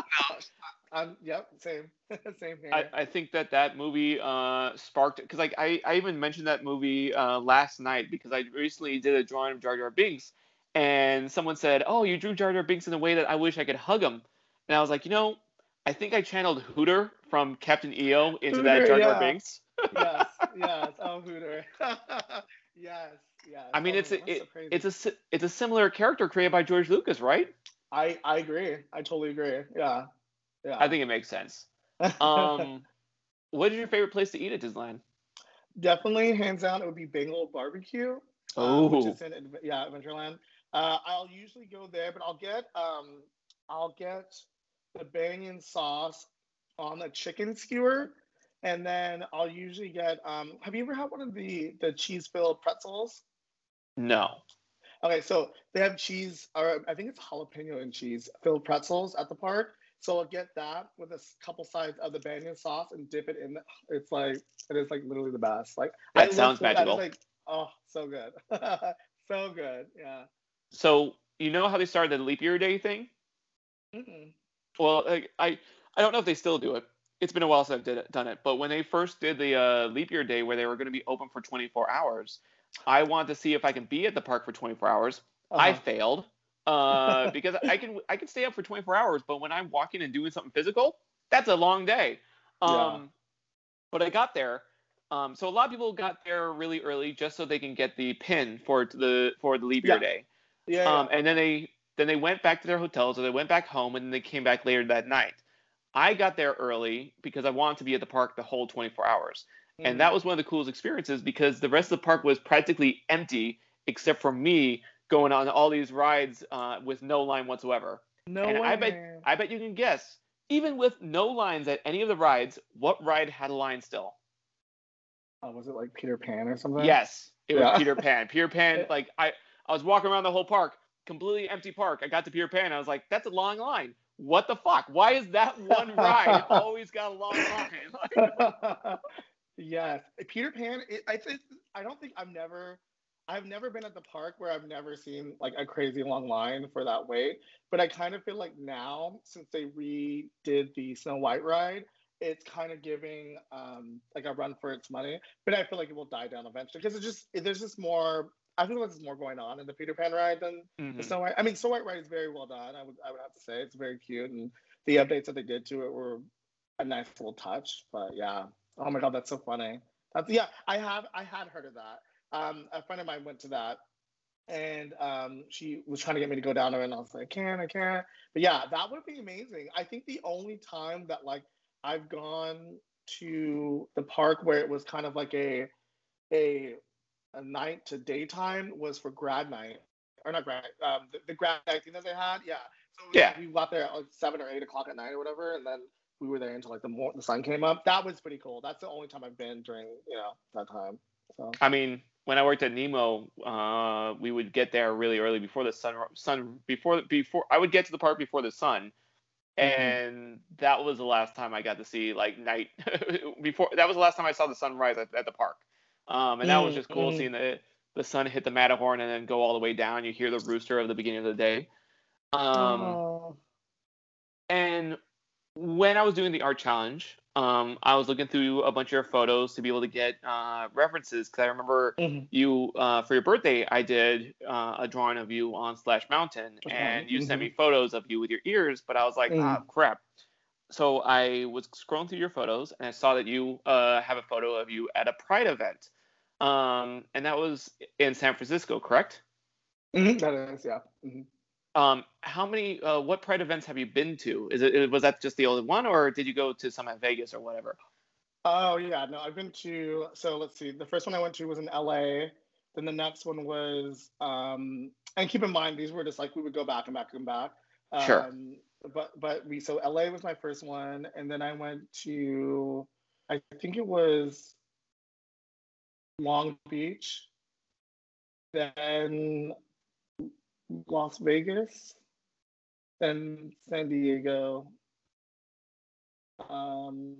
Um, yep, same, same here. I, I think that that movie uh, sparked because like I, I even mentioned that movie uh, last night because I recently did a drawing of Jar Jar Binks, and someone said, "Oh, you drew Jar Jar Binks in a way that I wish I could hug him," and I was like, you know, I think I channeled Hooter from Captain EO into Hooter, that Jar Jar yeah. Binks. yes, yes, oh Hooter. yes, yes. I mean, oh, it's a it, so it's a it's a similar character created by George Lucas, right? I I agree. I totally agree. Yeah. Yeah. I think it makes sense. Um, what is your favorite place to eat at Disneyland? Definitely, hands down, it would be Bengal Barbecue. Oh, um, which is in yeah Adventureland. Uh, I'll usually go there, but I'll get um, I'll get the banyan sauce on the chicken skewer, and then I'll usually get. Um, have you ever had one of the the cheese filled pretzels? No. Okay, so they have cheese, or I think it's jalapeno and cheese filled pretzels at the park. So I'll get that with a couple sides of the banyan sauce and dip it in. It's like it is like literally the best. Like that I sounds magical. Like oh, so good, so good. Yeah. So you know how they started the leap year day thing? Mm-mm. Well, like, I I don't know if they still do it. It's been a while since I've it, done it. But when they first did the uh, leap year day, where they were going to be open for 24 hours, I wanted to see if I can be at the park for 24 hours. Uh-huh. I failed uh, because I can I can stay up for 24 hours, but when I'm walking and doing something physical, that's a long day. Um, yeah. But I got there. Um, so a lot of people got there really early just so they can get the pin for the for the leap year yeah. day. Yeah, um, yeah. And then they then they went back to their hotels or they went back home and then they came back later that night. I got there early because I wanted to be at the park the whole 24 hours. Mm. And that was one of the coolest experiences because the rest of the park was practically empty except for me going on all these rides uh, with no line whatsoever. No and way. I bet I bet you can guess, even with no lines at any of the rides, what ride had a line still? Oh, was it like Peter Pan or something? Yes, it yeah. was Peter Pan. Peter Pan, like I, I was walking around the whole park, completely empty park. I got to Peter Pan, I was like, that's a long line. What the fuck? Why is that one ride always got a long line? yes, Peter Pan. It, I think I don't think I've never I've never been at the park where I've never seen like a crazy long line for that wait. But I kind of feel like now, since they redid the Snow White ride, it's kind of giving um, like a run for its money. But I feel like it will die down eventually because it's just there's just more. I feel like there's more going on in the Peter Pan ride than mm-hmm. the Snow White. I mean, Snow White ride is very well done. I would I would have to say it's very cute, and the updates that they did to it were a nice little touch. But yeah, oh my god, that's so funny. That's yeah, I have I had heard of that um, a friend of mine went to that and um, she was trying to get me to go down there and I was like, I can't, I can't. But yeah, that would be amazing. I think the only time that like I've gone to the park where it was kind of like a a a night to daytime was for grad night or not grad um the, the grad night thing that they had yeah so we, Yeah. we got there at like seven or eight o'clock at night or whatever and then we were there until like the mor- the sun came up that was pretty cool that's the only time I've been during you know that time so I mean, when I worked at Nemo, uh, we would get there really early before the sun. Sun before before I would get to the park before the sun, Mhm. and that was the last time I got to see like night. before that was the last time I saw the sunrise at, at the park, um, and that was Mm, just cool mm. seeing the the sun hit the Matterhorn and then go all the way down. You hear the rooster of the beginning of the day. Um, Oh. and when I was doing the art challenge, um, I was looking through a bunch of your photos to be able to get uh, references because I remember Mhm. you uh, for your birthday. I did uh, a drawing of you on Splash Mountain, and you sent mhm. me photos of you with your ears. But I was like, ah, Mm. crap. So I was scrolling through your photos, and I saw that you uh, have a photo of you at a Pride event, um, and that was in San Francisco, correct? Mhm, that is yeah Mhm. Um, how many? Uh, what Pride events have you been to? Is it was that just the only one, or did you go to some at Vegas or whatever? Oh yeah, no, I've been to. So let's see. The first one I went to was in LA. Then the next one was, um, and keep in mind these were just like we would go back and back and back. Um, Sure. But but we so LA was my first one, and then I went to, I think it was Long Beach, then Las Vegas, then San Diego, um,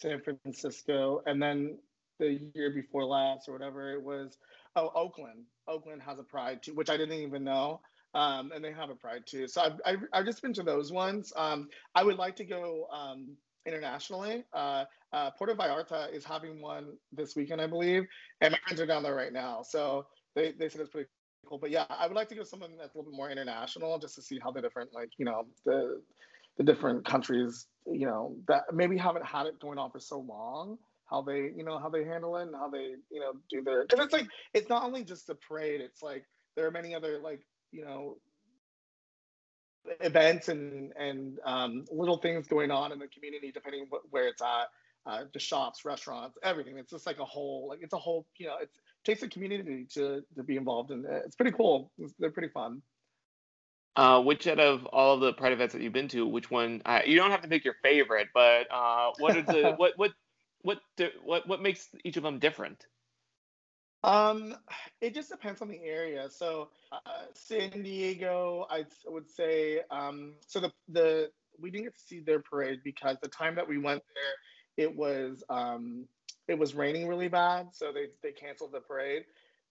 San Francisco, and then the year before last or whatever it was. Oh, Oakland. Oakland has a pride too, which I didn't even know. Um, and they have a pride too. So I've, I've, I've just been to those ones. Um, I would like to go um, internationally. Uh, uh, Puerto Vallarta is having one this weekend, I believe, and my friends are down there right now. So they, they said it's pretty cool. But yeah, I would like to go something that's a little bit more international, just to see how the different, like you know, the the different countries, you know, that maybe haven't had it going on for so long, how they, you know, how they handle it and how they, you know, do their. Because it's like it's not only just the parade; it's like there are many other like you know events and and um, little things going on in the community, depending where it's at. Uh, the shops, restaurants, everything. It's just like a whole, like it's a whole, you know, it's, it takes a community to to be involved in it. It's pretty cool. It's, they're pretty fun. Uh, which out of all of the Pride events that you've been to, which one? Uh, you don't have to pick your favorite, but uh, what are the what what what what what makes each of them different? Um, it just depends on the area. So, uh, San Diego, I would say, um, so the the we didn't get to see their parade because the time that we went there, it was um, it was raining really bad, so they they canceled the parade.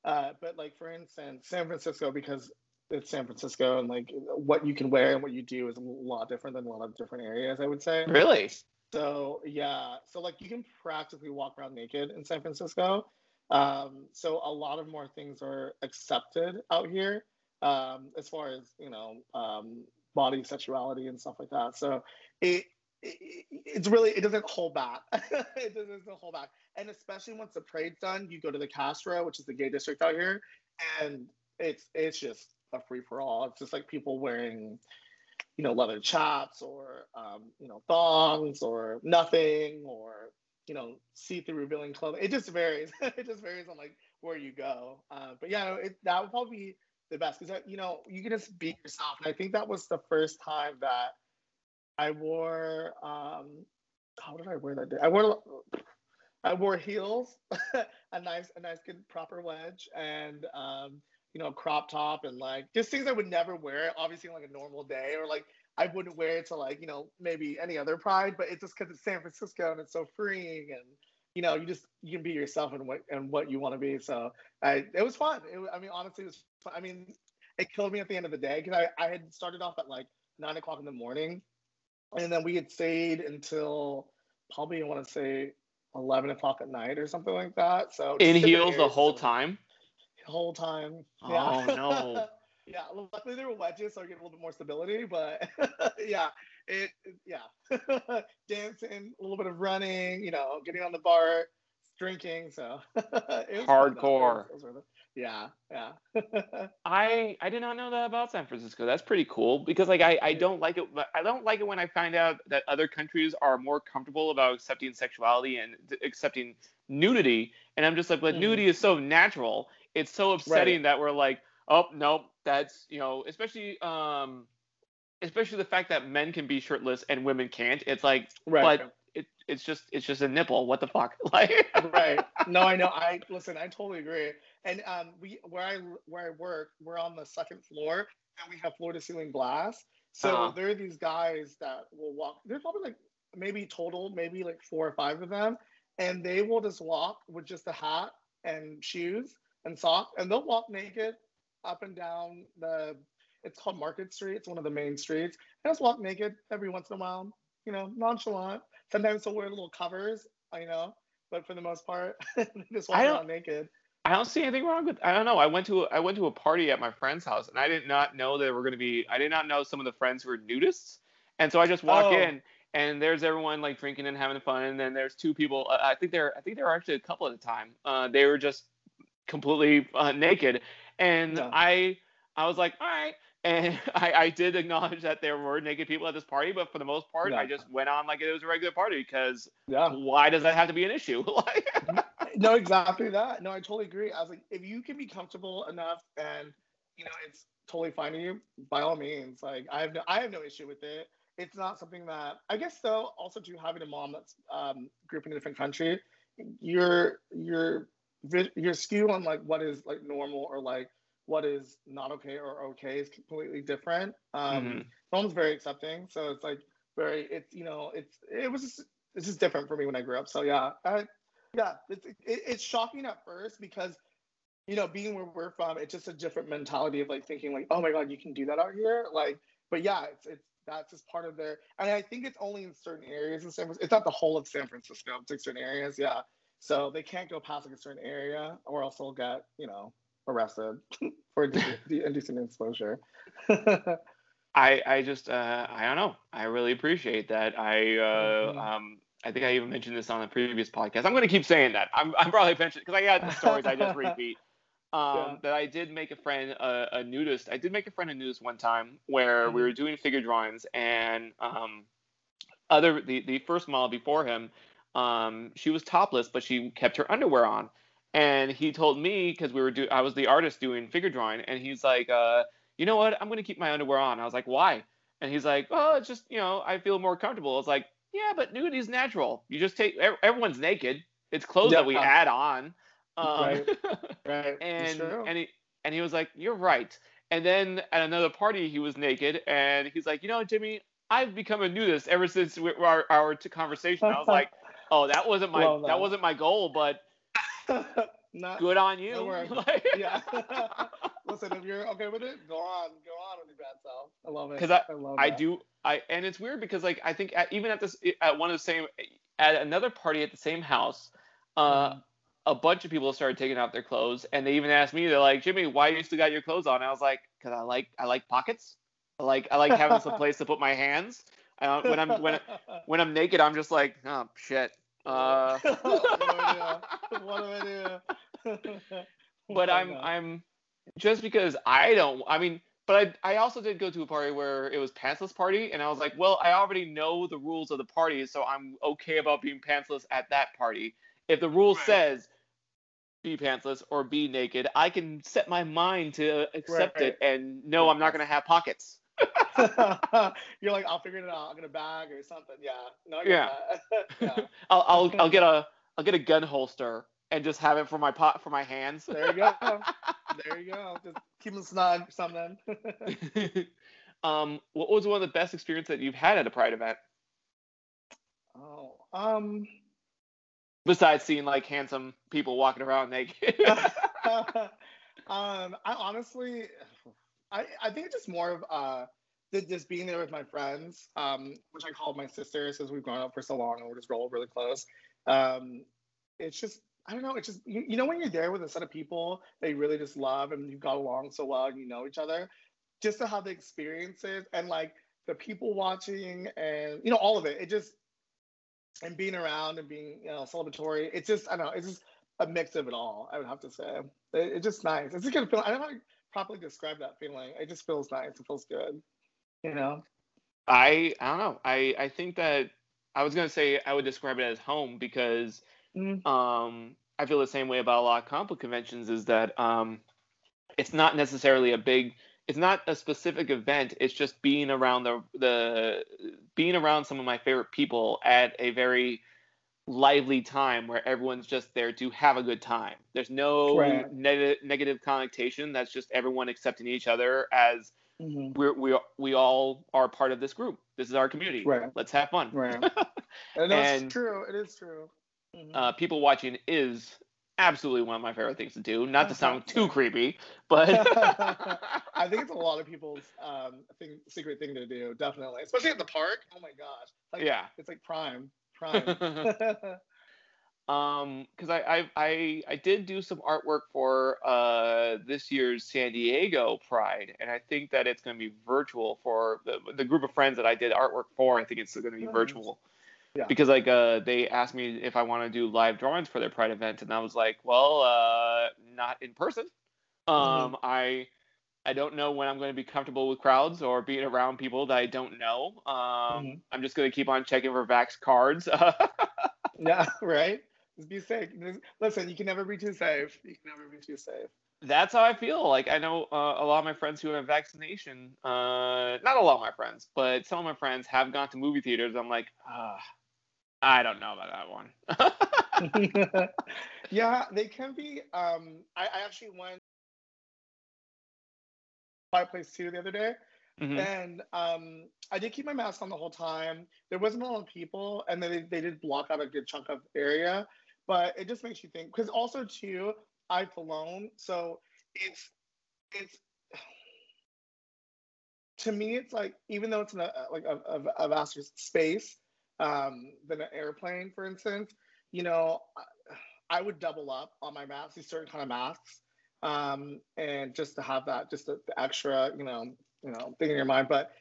Uh, but like for instance, San Francisco, because it's San Francisco, and like what you can wear and what you do is a lot different than a lot of different areas. I would say. Really? So yeah, so like you can practically walk around naked in San Francisco. Um, so a lot of more things are accepted out here, um, as far as you know, um, body sexuality and stuff like that. So it, it it's really it doesn't hold back. it doesn't hold back, and especially once the parade's done, you go to the Castro, which is the gay district out here, and it's it's just a free for all. It's just like people wearing you know, leather chaps or, um, you know, thongs or nothing or, you know, see-through revealing clothing. It just varies. it just varies on like where you go. Uh, but yeah, it, that would probably be the best because, you know, you can just be yourself. And I think that was the first time that I wore, um, how did I wear that day? I wore, I wore heels, a nice, a nice, good, proper wedge, and um, you know, crop top, and like just things I would never wear, obviously on like a normal day, or like I wouldn't wear it to like you know maybe any other pride, but it's just because it's San Francisco and it's so freeing, and you know, you just you can be yourself and what and what you want to be. So I, it was fun. It, I mean, honestly, it was. Fun. I mean, it killed me at the end of the day because I, I had started off at like nine o'clock in the morning, and then we had stayed until probably I want to say 11 o'clock at night or something like that. So In heels the whole time? The whole time. Oh, Yeah. no. yeah. Luckily there were wedges, so I get a little bit more stability. But yeah, it, it- yeah, dancing, a little bit of running, you know, getting on the bar, drinking. So it was fun, though. It Hardcore. was- it was worth it. Yeah, yeah. I I did not know that about San Francisco. That's pretty cool because like I, I don't like it. I don't like it when I find out that other countries are more comfortable about accepting sexuality and accepting nudity, and I'm just like, but mm. nudity is so natural. It's so upsetting right. that we're like, oh nope, that's you know, especially um, especially the fact that men can be shirtless and women can't. It's like, right. but it, it's just it's just a nipple. What the fuck? Like, right? No, I know. I listen. I totally agree. And um, we where I where I work, we're on the second floor, and we have floor to ceiling glass. So uh-huh. there are these guys that will walk. There's probably like maybe total, maybe like four or five of them, and they will just walk with just a hat and shoes and socks, and they'll walk naked up and down the. It's called Market Street. It's one of the main streets. And just walk naked every once in a while. You know, nonchalant. Sometimes they'll wear little covers. You know, but for the most part, they just walk around naked. I don't see anything wrong with. I don't know. I went to I went to a party at my friend's house, and I did not know there were going to be. I did not know some of the friends were nudists, and so I just walk oh. in, and there's everyone like drinking and having fun, and then there's two people. Uh, I think there I think there were actually a couple at the time. Uh, they were just completely uh, naked, and yeah. I I was like, all right. And I, I did acknowledge that there were naked people at this party, but for the most part, yeah. I just went on like it was a regular party because yeah. why does that have to be an issue? no, exactly that. No, I totally agree. I was like, if you can be comfortable enough and you know it's totally fine to you, by all means. Like I have no I have no issue with it. It's not something that I guess though, also to having a mom that's um grew up in a different country, you're you're your skew on like what is like normal or like what is not okay or okay is completely different. Um mm-hmm. mom's very accepting. So it's like very it's you know, it's it was just, it's just different for me when I grew up. So yeah, I yeah, it's it, it's shocking at first because you know, being where we're from, it's just a different mentality of like thinking like, oh my god, you can do that out here. Like, but yeah, it's it's that's just part of their. And I think it's only in certain areas in San Francisco. It's not the whole of San Francisco. It's like certain areas, yeah. So they can't go past like a certain area, or else they'll get you know arrested for the indecent exposure. I I just uh, I don't know. I really appreciate that. I uh, mm-hmm. um I think I even mentioned this on the previous podcast. I'm going to keep saying that. I'm, I'm probably mentioning because I got the stories I just repeat. Um, yeah. That I did make a friend a, a, nudist. I did make a friend a nudist one time where mm-hmm. we were doing figure drawings and um, other the the first model before him, um, she was topless but she kept her underwear on. And he told me because we were do I was the artist doing figure drawing and he's like, uh, you know what? I'm going to keep my underwear on. I was like, why? And he's like, well, it's just you know I feel more comfortable. It's like yeah, but nudity is natural. You just take everyone's naked. It's clothes that we add on. Um, right. Right. and and he and he was like, "You're right." And then at another party, he was naked, and he's like, "You know, Jimmy, I've become a nudist ever since we, our our conversation." I was like, "Oh, that wasn't my well, no. that wasn't my goal, but Not, good on you." yeah. Listen, if you're okay with it, go on, go on with your bad self. I love it. Because I, I, I do, I and it's weird because like I think at, even at this at one of the same at another party at the same house, uh, mm. a bunch of people started taking off their clothes, and they even asked me, they're like, Jimmy, why you still got your clothes on? And I was like, because I like I like pockets. I like I like having some place to put my hands. Uh, when I'm when when I'm naked, I'm just like, oh shit. Uh, what do I do? What do I do? but I'm I'm just because I don't. I mean, but I I also did go to a party where it was pantsless party, and I was like, well, I already know the rules of the party, so I'm okay about being pantsless at that party. If the rule right. says be pantsless or be naked, I can set my mind to accept right, right. it and know I'm not gonna have pockets. You're like, I'll figure it out. I'm gonna bag or something. Yeah. No. yeah. yeah. I'll I'll I'll get a I'll get a gun holster and just have it for my pot for my hands. There you go. there you go. Just keep them snug, or something. um, what was one of the best experiences that you've had at a Pride event? Oh, um. Besides seeing like handsome people walking around naked. um, I honestly, I I think it's just more of uh just being there with my friends, um, which I call my sisters, because we've grown up for so long and we're just roll really close. Um, it's just I don't know. It's just you, you know when you're there with a set of people that you really just love and you got along so well and you know each other, just to have the experiences and like the people watching and you know all of it. It just and being around and being you know celebratory. It's just I don't know. It's just a mix of it all. I would have to say it, it's just nice. It's a good feeling. I don't know how to properly describe that feeling. It just feels nice. It feels good. You know. I I don't know. I I think that I was gonna say I would describe it as home because mm. um I feel the same way about a lot of comic conventions. Is that um it's not necessarily a big it's not a specific event it's just being around the the being around some of my favorite people at a very lively time where everyone's just there to have a good time there's no right. neg- negative connotation that's just everyone accepting each other as mm-hmm. we're, we we all are part of this group this is our community right. let's have fun right and, it's true it is true mm-hmm. uh, people watching is absolutely one of my favorite things to do. Not to sound too creepy, but I think it's a lot of people's um, thing, secret thing to do. Definitely, especially at the park. Oh my gosh! Like, yeah, it's like prime, prime. um, because I, I I I did do some artwork for uh this year's San Diego Pride, and I think that it's going to be virtual for the the group of friends that I did artwork for. I think it's going to be virtual. Yeah. Because like uh, they asked me if I want to do live drawings for their Pride event, and I was like, well, uh, not in person. Um, mm-hmm. I I don't know when I'm going to be comfortable with crowds or being around people that I don't know. Um, mm-hmm. I'm just going to keep on checking for Vax cards. yeah, right. Just be safe. Listen, you can never be too safe. You can never be too safe. That's how I feel. Like I know uh, a lot of my friends who have vaccination. Uh, not a lot of my friends, but some of my friends have gone to movie theaters. I'm like, ah. I don't know about that one. yeah, they can be. Um, I, I actually went Quiet Place Two the other day, mm-hmm. and um, I did keep my mask on the whole time. There wasn't a lot of people, and they they did block out a good chunk of area, but it just makes you think. Because also too, I've flown, so it's it's to me, it's like even though it's in a like a, a, a vaster space, um, than an airplane, for instance, you know, I would double up on my masks, these certain kind of masks, um, and just to have that, just the, the, extra, you know, you know, thing in your mind. But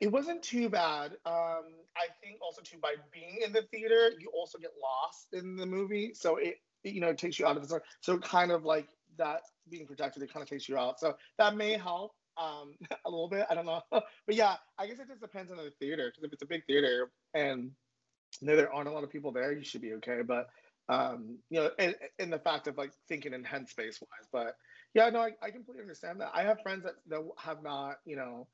it wasn't too bad. Um, I think also too by being in the theater, you also get lost in the movie, so it, you know, it takes you out of the. So kind of like that being protected, it kind of takes you out. So that may help um, a little bit. I don't know, but yeah, I guess it just depends on the theater. Because if it's a big theater and there aren't a lot of people there, you should be okay. But um, you know, in, the fact of like thinking in headspace wise. But yeah, no, I, I completely understand that. I have friends that, that have not, you know,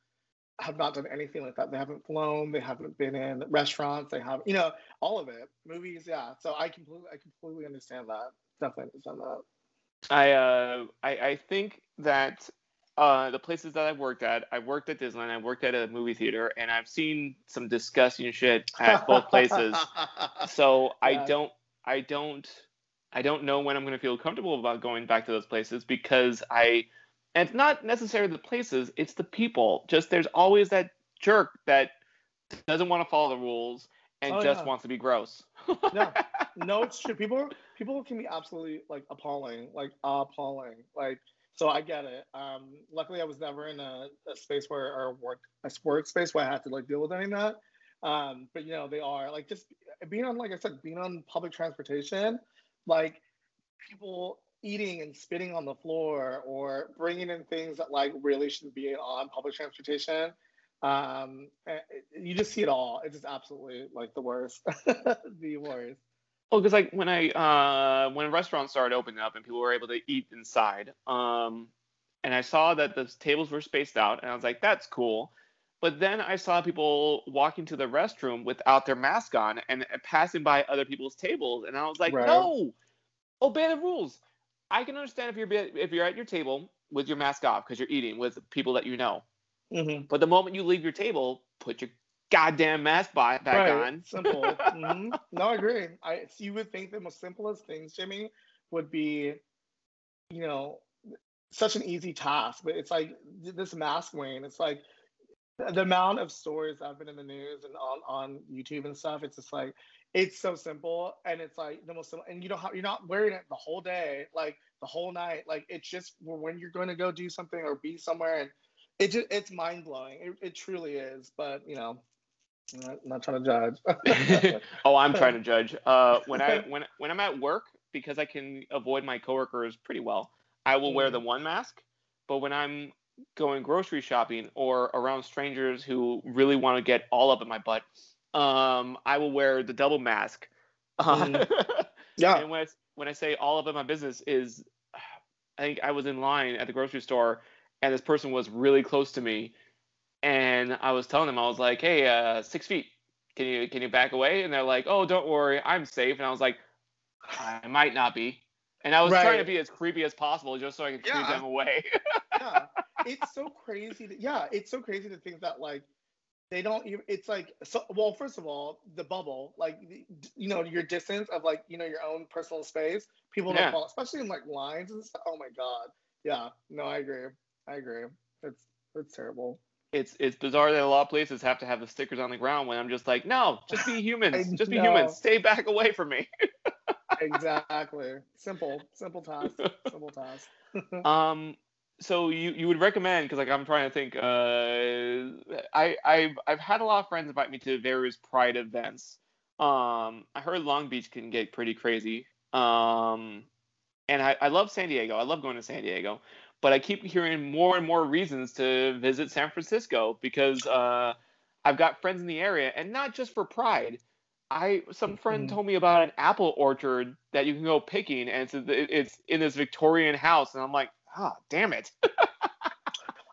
have not done anything like that. They haven't flown, they haven't been in restaurants, they have, you know, all of it. Movies, yeah. So I completely, I completely understand that. Definitely understand that. I uh, I, I think that uh, the places that I've worked at, I worked at Disneyland, I worked at a movie theater, and I've seen some disgusting shit at both places. so yeah. I don't, I don't, I don't know when I'm going to feel comfortable about going back to those places because I, and it's not necessarily the places, it's the people. Just there's always that jerk that doesn't want to follow the rules and oh, just yeah. wants to be gross. no, no, it's true. People, people can be absolutely like appalling, like appalling, like so I get it. Um, luckily, I was never in a, a space where or work a work space where I had to like deal with any of that. Um, but you know, they are like just being on, like I said, being on public transportation, like people eating and spitting on the floor or bringing in things that like really shouldn't be on public transportation. Um, you just see it all. It's just absolutely like the worst, the worst. Well, because like when I uh, when restaurants started opening up and people were able to eat inside, um, and I saw that the tables were spaced out, and I was like, that's cool. But then I saw people walking to the restroom without their mask on and passing by other people's tables, and I was like, right. no, obey the rules. I can understand if you're if you're at your table with your mask off because you're eating with people that you know. Mm-hmm. But the moment you leave your table, put your goddamn mask back right. on. Simple. mm-hmm. No, I agree. I you would think the most simplest things, Jimmy, would be, you know, such an easy task, but it's like this mask wearing. It's like the amount of stories I've been in the news and on on YouTube and stuff. It's just like it's so simple and it's like the most simple, and you don't have you're not wearing it the whole day, like the whole night. Like it's just when you're going to go do something or be somewhere and it just it's mind blowing. It, it truly is. But you know, I'm not trying to judge. oh, I'm trying to judge. Uh, when I when when I'm at work, because I can avoid my coworkers pretty well, I will wear the one mask. But when I'm going grocery shopping or around strangers who really want to get all up in my butt, um, I will wear the double mask. Yeah. And when I, when I say all up in my business is, I think I was in line at the grocery store, and this person was really close to me, and I was telling them I was like, "Hey, uh, six feet, can you can you back away?" And they're like, "Oh, don't worry, I'm safe." And I was like, "I might not be," and I was trying to be as creepy as possible just so I could creep them away. yeah. It's so crazy. To, yeah, it's so crazy to think that like they don't even. It's like so. Well, first of all, the bubble, like you know, your distance of like you know your own personal space. People don't Yeah. follow, especially in like lines and stuff. Oh my god. Yeah. No, I agree. I agree. It's it's terrible. It's it's bizarre that a lot of places have to have the stickers on the ground when I'm just like, no, just be humans, just be know. humans, stay back away from me. exactly. Simple. Simple task. Simple task. Um, so you you would recommend because like I'm trying to think. Uh, I I've I've had a lot of friends invite me to various Pride events. Um, I heard Long Beach can get pretty crazy. Um, and I I love San Diego. I love going to San Diego, but I keep hearing more and more reasons to visit San Francisco because uh, I've got friends in the area, and not just for Pride. I some friend Mhm. told me about an apple orchard that you can go picking, and it's it's in this Victorian house, and I'm like, ah, damn it.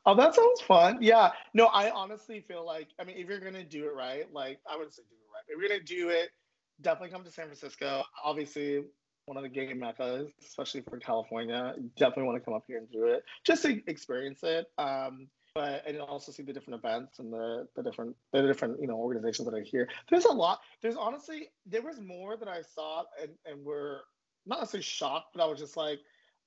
Oh, that sounds fun. Yeah. No, I honestly feel like, I mean, if you're gonna do it right, like I wouldn't say do it right, but if you're gonna do it, definitely come to San Francisco. Obviously, one of the gay meccas, especially for California. Definitely want to come up here and do it just to experience it. Um, but and also see the different events and the the different the different you know organizations that are here. There's a lot. There's honestly there was more that I saw and and were not necessarily shocked, but I was just like,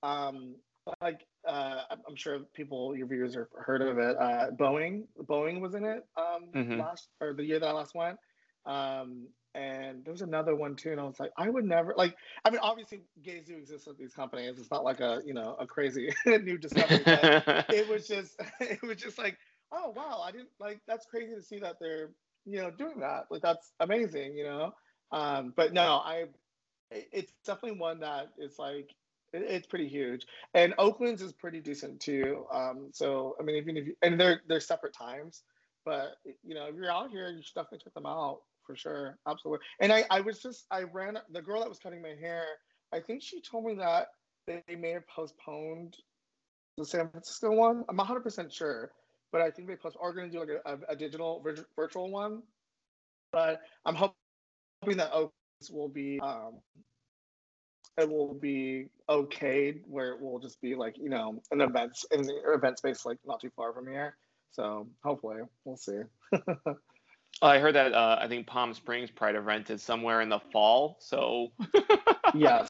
um, like uh, I'm- sure people your viewers have heard of it. Uh, Boeing Boeing was in it um, Mhm. last or the year that I last went. Um, and there was another one too, and I was like, I would never like. I mean, obviously, gays do exist at these companies. It's not like a you know a crazy new discovery. But it was just it was just like, oh wow, I didn't like. That's crazy to see that they're you know doing that. Like that's amazing, you know. Um, but no, I. it- It's definitely one that is like it- it's pretty huge, and Oakland's is pretty decent too. Um, so I mean, even if you, and they're they're separate times, but you know, if you're out here, you should definitely check them out for sure. Absolutely. And I I was just I ran the girl that was cutting my hair. I think she told me that they may have postponed the San Francisco one. I'm 100 percent sure, but I think they post are going to do like a, a, a digital vir- virtual one. But I'm hop- hoping that Oakland's will be um, it will be okayed where it will just be like you know an event in the event space like not too far from here. So hopefully we'll see. I heard that uh, I think Palm Springs Pride event is somewhere in the fall, so yes.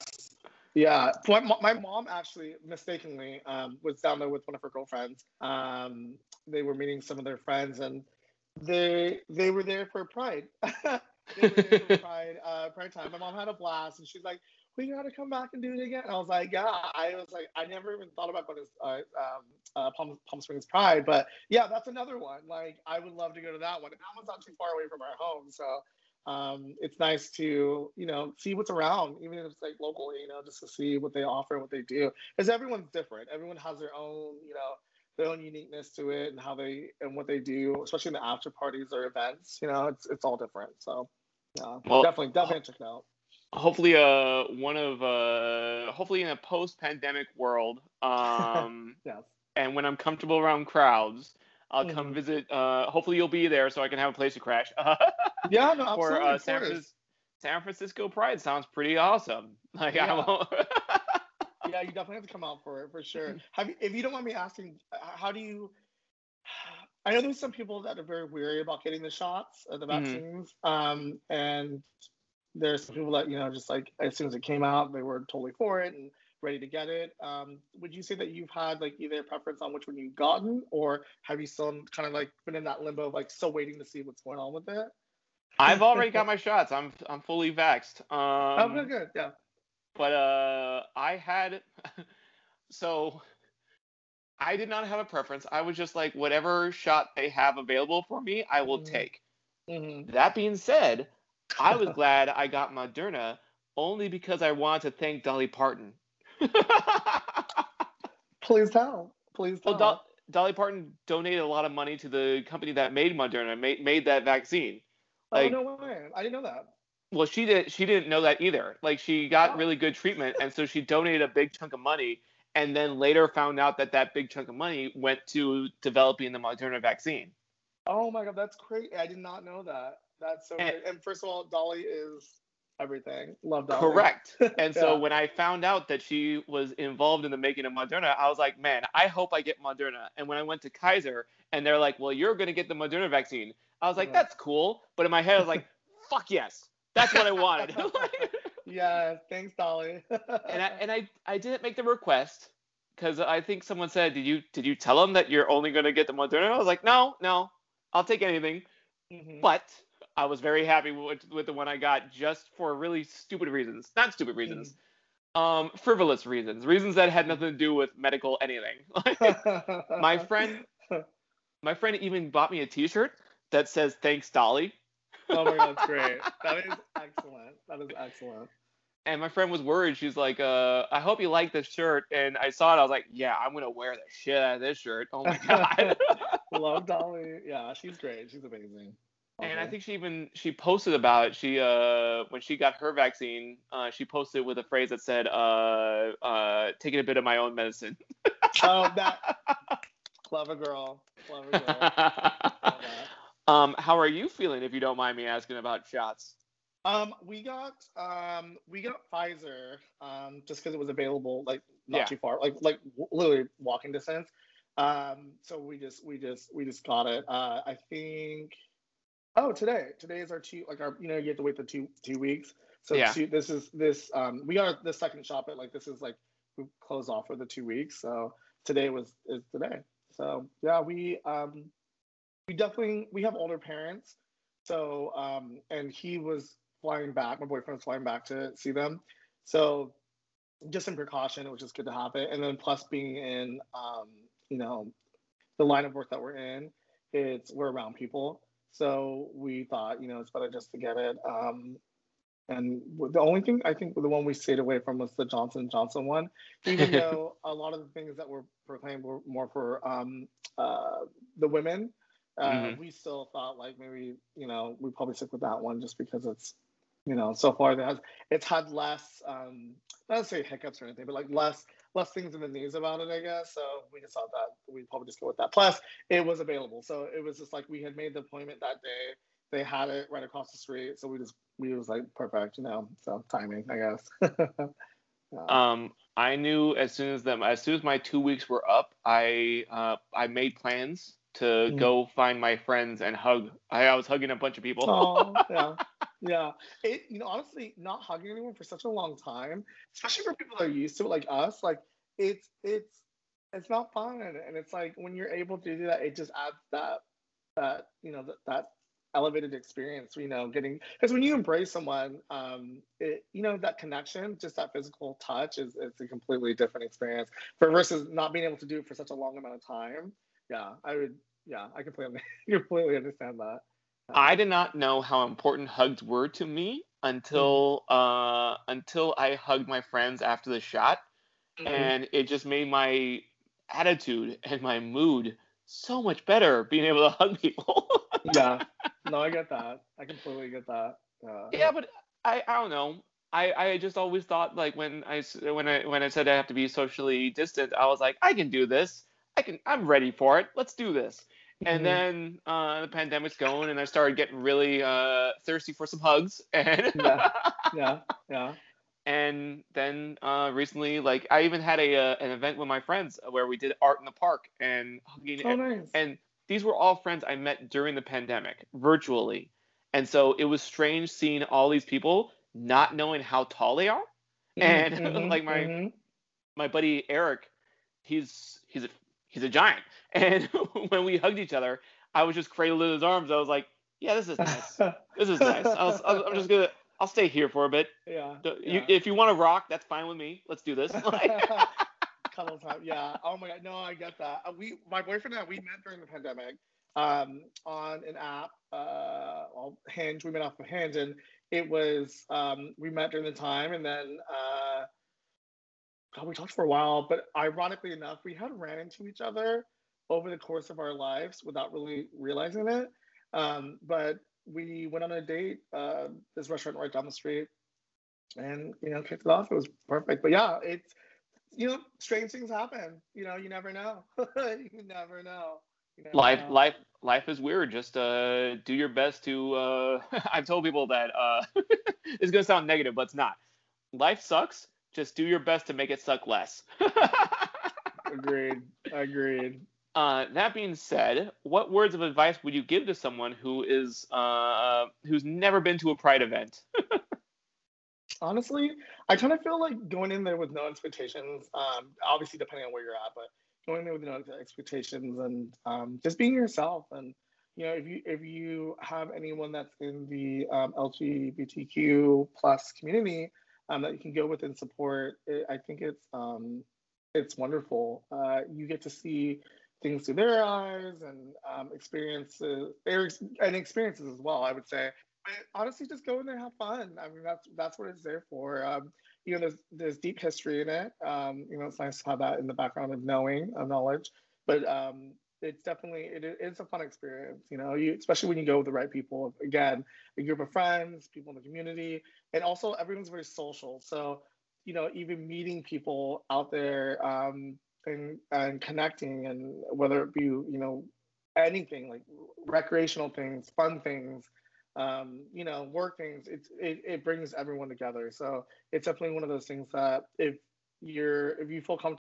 Yeah. My, my mom actually mistakenly um, was down there with one of her girlfriends. Um, they were meeting some of their friends and they they were there for Pride. they were there for Pride, uh, Pride time. My mom had a blast and she's like, we gotta come back and do it again. I was like, yeah. I was like, I never even thought about going to uh, um, uh, Palm, Palm Springs Pride, but yeah, that's another one. Like, I would love to go to that one. And that one's not too far away from our home, so um, it's nice to you know see what's around, even if it's like locally, you know, just to see what they offer and what they do. Because everyone's different. Everyone has their own, you know, their own uniqueness to it and how they and what they do, especially in the after parties or events. You know, it's it's all different. So yeah, Well, definitely definitely check it out. Hopefully uh one of uh hopefully in a post-pandemic world um Yes. and when I'm comfortable around crowds I'll come Mhm. visit uh hopefully you'll be there so I can have a place to crash Yeah, no, for absolutely. uh, of San, course. Francis- San Francisco Pride sounds pretty awesome like I Yeah. won't yeah, you definitely have to come out for it for sure. Have you, if you don't mind me asking, how do you? I know there's some people that are very weary about getting the shots, uh, the Mhm. vaccines, um, and there's some people that you know just like as soon as it came out, they were totally for it and ready to get it. Um, would you say that you've had like either a preference on which one you've gotten, or have you still kind of like been in that limbo of like still waiting to see what's going on with it? I've already got my shots I'm I'm fully vaxxed oh, um good, good, yeah. but uh I had so I did not have a preference. I was just like whatever shot they have available for me, I will Mhm. take. hmm That being said, I was glad I got Moderna only because I wanted to thank Dolly Parton. Please tell. Please tell. Well, Do- Dolly Parton donated a lot of money to the company that made Moderna, made made that vaccine. Oh, like, oh no way! I didn't know that. well, she did. She didn't know that either. Like, she got Oh. really good treatment, and so she donated a big chunk of money, and then later found out that that big chunk of money went to developing the Moderna vaccine. Oh my god, that's great! I did not know that. That's so And- great. And first of all, Dolly is everything. Love Dolly. Correct. And so when I found out that she was involved in the making of Moderna, I was like, man, I hope I get Moderna. And when I went to Kaiser and they're like, well, you're going to get the Moderna vaccine, I was like, that's cool. But in my head, I was like, fuck yes. That's what I wanted. Yeah, thanks, Dolly. and I, and I, I didn't make the request because I think someone said, did you did you tell them that you're only going to get the Moderna? I was like, no, no, I'll take anything. Mhm. But I was very happy with, with the one I got just for really stupid reasons. Not stupid reasons. Um, frivolous reasons. Reasons that had nothing to do with medical anything. my friend my friend even bought me a t-shirt that says thanks Dolly. Oh my god, that's great. That is excellent. That is excellent. And my friend was worried. She's like, uh, I hope you like this shirt. And I saw it. I was like, yeah, I'm going to wear the shit out of this shirt. Oh my God. Love Dolly. Yeah, she's great. She's amazing. And I think she even she posted about it. She uh when she got her vaccine, uh, she posted with a phrase that said, uh, uh, taking a bit of my own medicine. Oh, that clever girl. Clever girl. Um, how are you feeling? If you don't mind me asking about shots. Um, we got um we got Pfizer um just because it was available like not Yeah. too far like like literally walking distance. Um, so we just we just we just got it. Uh, I think. Oh, today today is our two like our you know you have to wait the two two weeks. So Yeah. two, this is this um we got the second shop but like this is like we close off for the two weeks. So today was is today. So yeah, we um we definitely we have older parents. So um and he was flying back. My boyfriend was flying back to see them. So just in precaution, it was just good to have it. And then plus being in um, you know, the line of work that we're in, it's we're around people. So we thought, you know, it's better just to get it. Um and the only thing I think the one we stayed away from was the Johnson Johnson one, even though a lot of the things that were proclaimed were more for um, uh, the women. Uh, Mhm. We still thought like maybe you know we probably stick with that one just because it's you know so far it has it's had less um, not necessarily hiccups or anything, but like less less things in the news about it, I guess. So we just thought that we'd probably just go with that. Plus, it was available, so it was just like we had made the appointment that day. They had it right across the street, so we just we was like perfect, you know. So timing, I guess. Yeah. Um, I knew as soon as them as soon as my two weeks were up, I uh, I made plans to Mhm. go find my friends and hug. I, I was hugging a bunch of people. Oh, yeah, yeah. It, you know, honestly, not hugging anyone for such a long time, especially for people that are used to it, like us, like it's it's it's not fun, and it's like when you're able to do that, it just adds that that you know that that elevated experience. You know, getting because when you embrace someone, um, it you know that connection, just that physical touch is it's a completely different experience for versus not being able to do it for such a long amount of time. Yeah, I would. Yeah, I completely completely understand that. I did not know how important hugs were to me until uh, until I hugged my friends after the shot, Mhm. and it just made my attitude and my mood so much better being able to hug people. yeah. No, I get that. I completely get that. Yeah. yeah, but I, I don't know. I, I just always thought like when I s- when I when I said I have to be socially distant, I was like I can do this. I can I'm ready for it. Let's do this. And Mhm. then uh, the pandemic's going, and I started getting really uh, thirsty for some hugs. And Yeah. Yeah. Yeah. and then uh, recently, like I even had a uh, an event with my friends where we did art in the park and hugging. Oh, nice. And these were all friends I met during the pandemic, virtually. And so it was strange seeing all these people not knowing how tall they are. and, Mhm, like, my- mhm. My buddy Eric, he's he's a he's a giant. And when we hugged each other, I was just cradled in his arms. I was like, "Yeah, this is nice. This is nice. I was, I was, I'm just gonna I'll stay here for a bit. yeah. You, yeah. If you want to rock, that's fine with me. Let's do this." Couple times. Yeah. Oh my god. No, I get that. Uh, We, my boyfriend and I, we met during the pandemic. um, on an app, uh, Hinge. We met off of Hinge, and it was um, we met during the time, and then uh, God, we talked for a while. But ironically enough, we had ran into each other over the course of our lives without really realizing it. Um, but we went on a date, uh, this restaurant right down the street, and you know, kicked it off. It was perfect. But yeah, it's you know, strange things happen. You know, you never know. you never know. You never life, know. life, life is weird. Just uh, do your best to. Uh, I've told people that uh, it's gonna sound negative, but it's not. Life sucks. Just do your best to make it suck less. agreed. Agreed. Uh, that being said, what words of advice would you give to someone who is uh, who's never been to a Pride event? Honestly, I kind of feel like going in there with no expectations. Um, obviously, depending on where you're at, but going there with no expectations and um, just being yourself. And you know, if you if you have anyone that's in the um, LGBTQ plus community um, that you can go with and support, it, I think it's um, it's wonderful. Uh, you get to see things through their eyes and um, experiences, and experiences as well. I would say, honestly, just go in there have fun. I mean, that's that's what it's there for. Um, you know, there's there's deep history in it. Um, you know, it's nice to have that in the background of knowing, of knowledge. But um, it's definitely it, it's a fun experience. You know, you especially when you go with the right people. Again, a group of friends, people in the community, and also everyone's very social. So, you know, even meeting people out there um, and and connecting, and whether it be you know anything like recreational things, fun things um, you know, work things, it, it, it brings everyone together. So it's definitely one of those things that if you're, if you feel comfortable,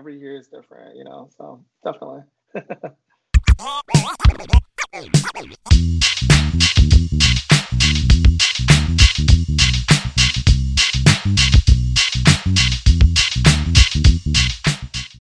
every year is different, you know, so definitely.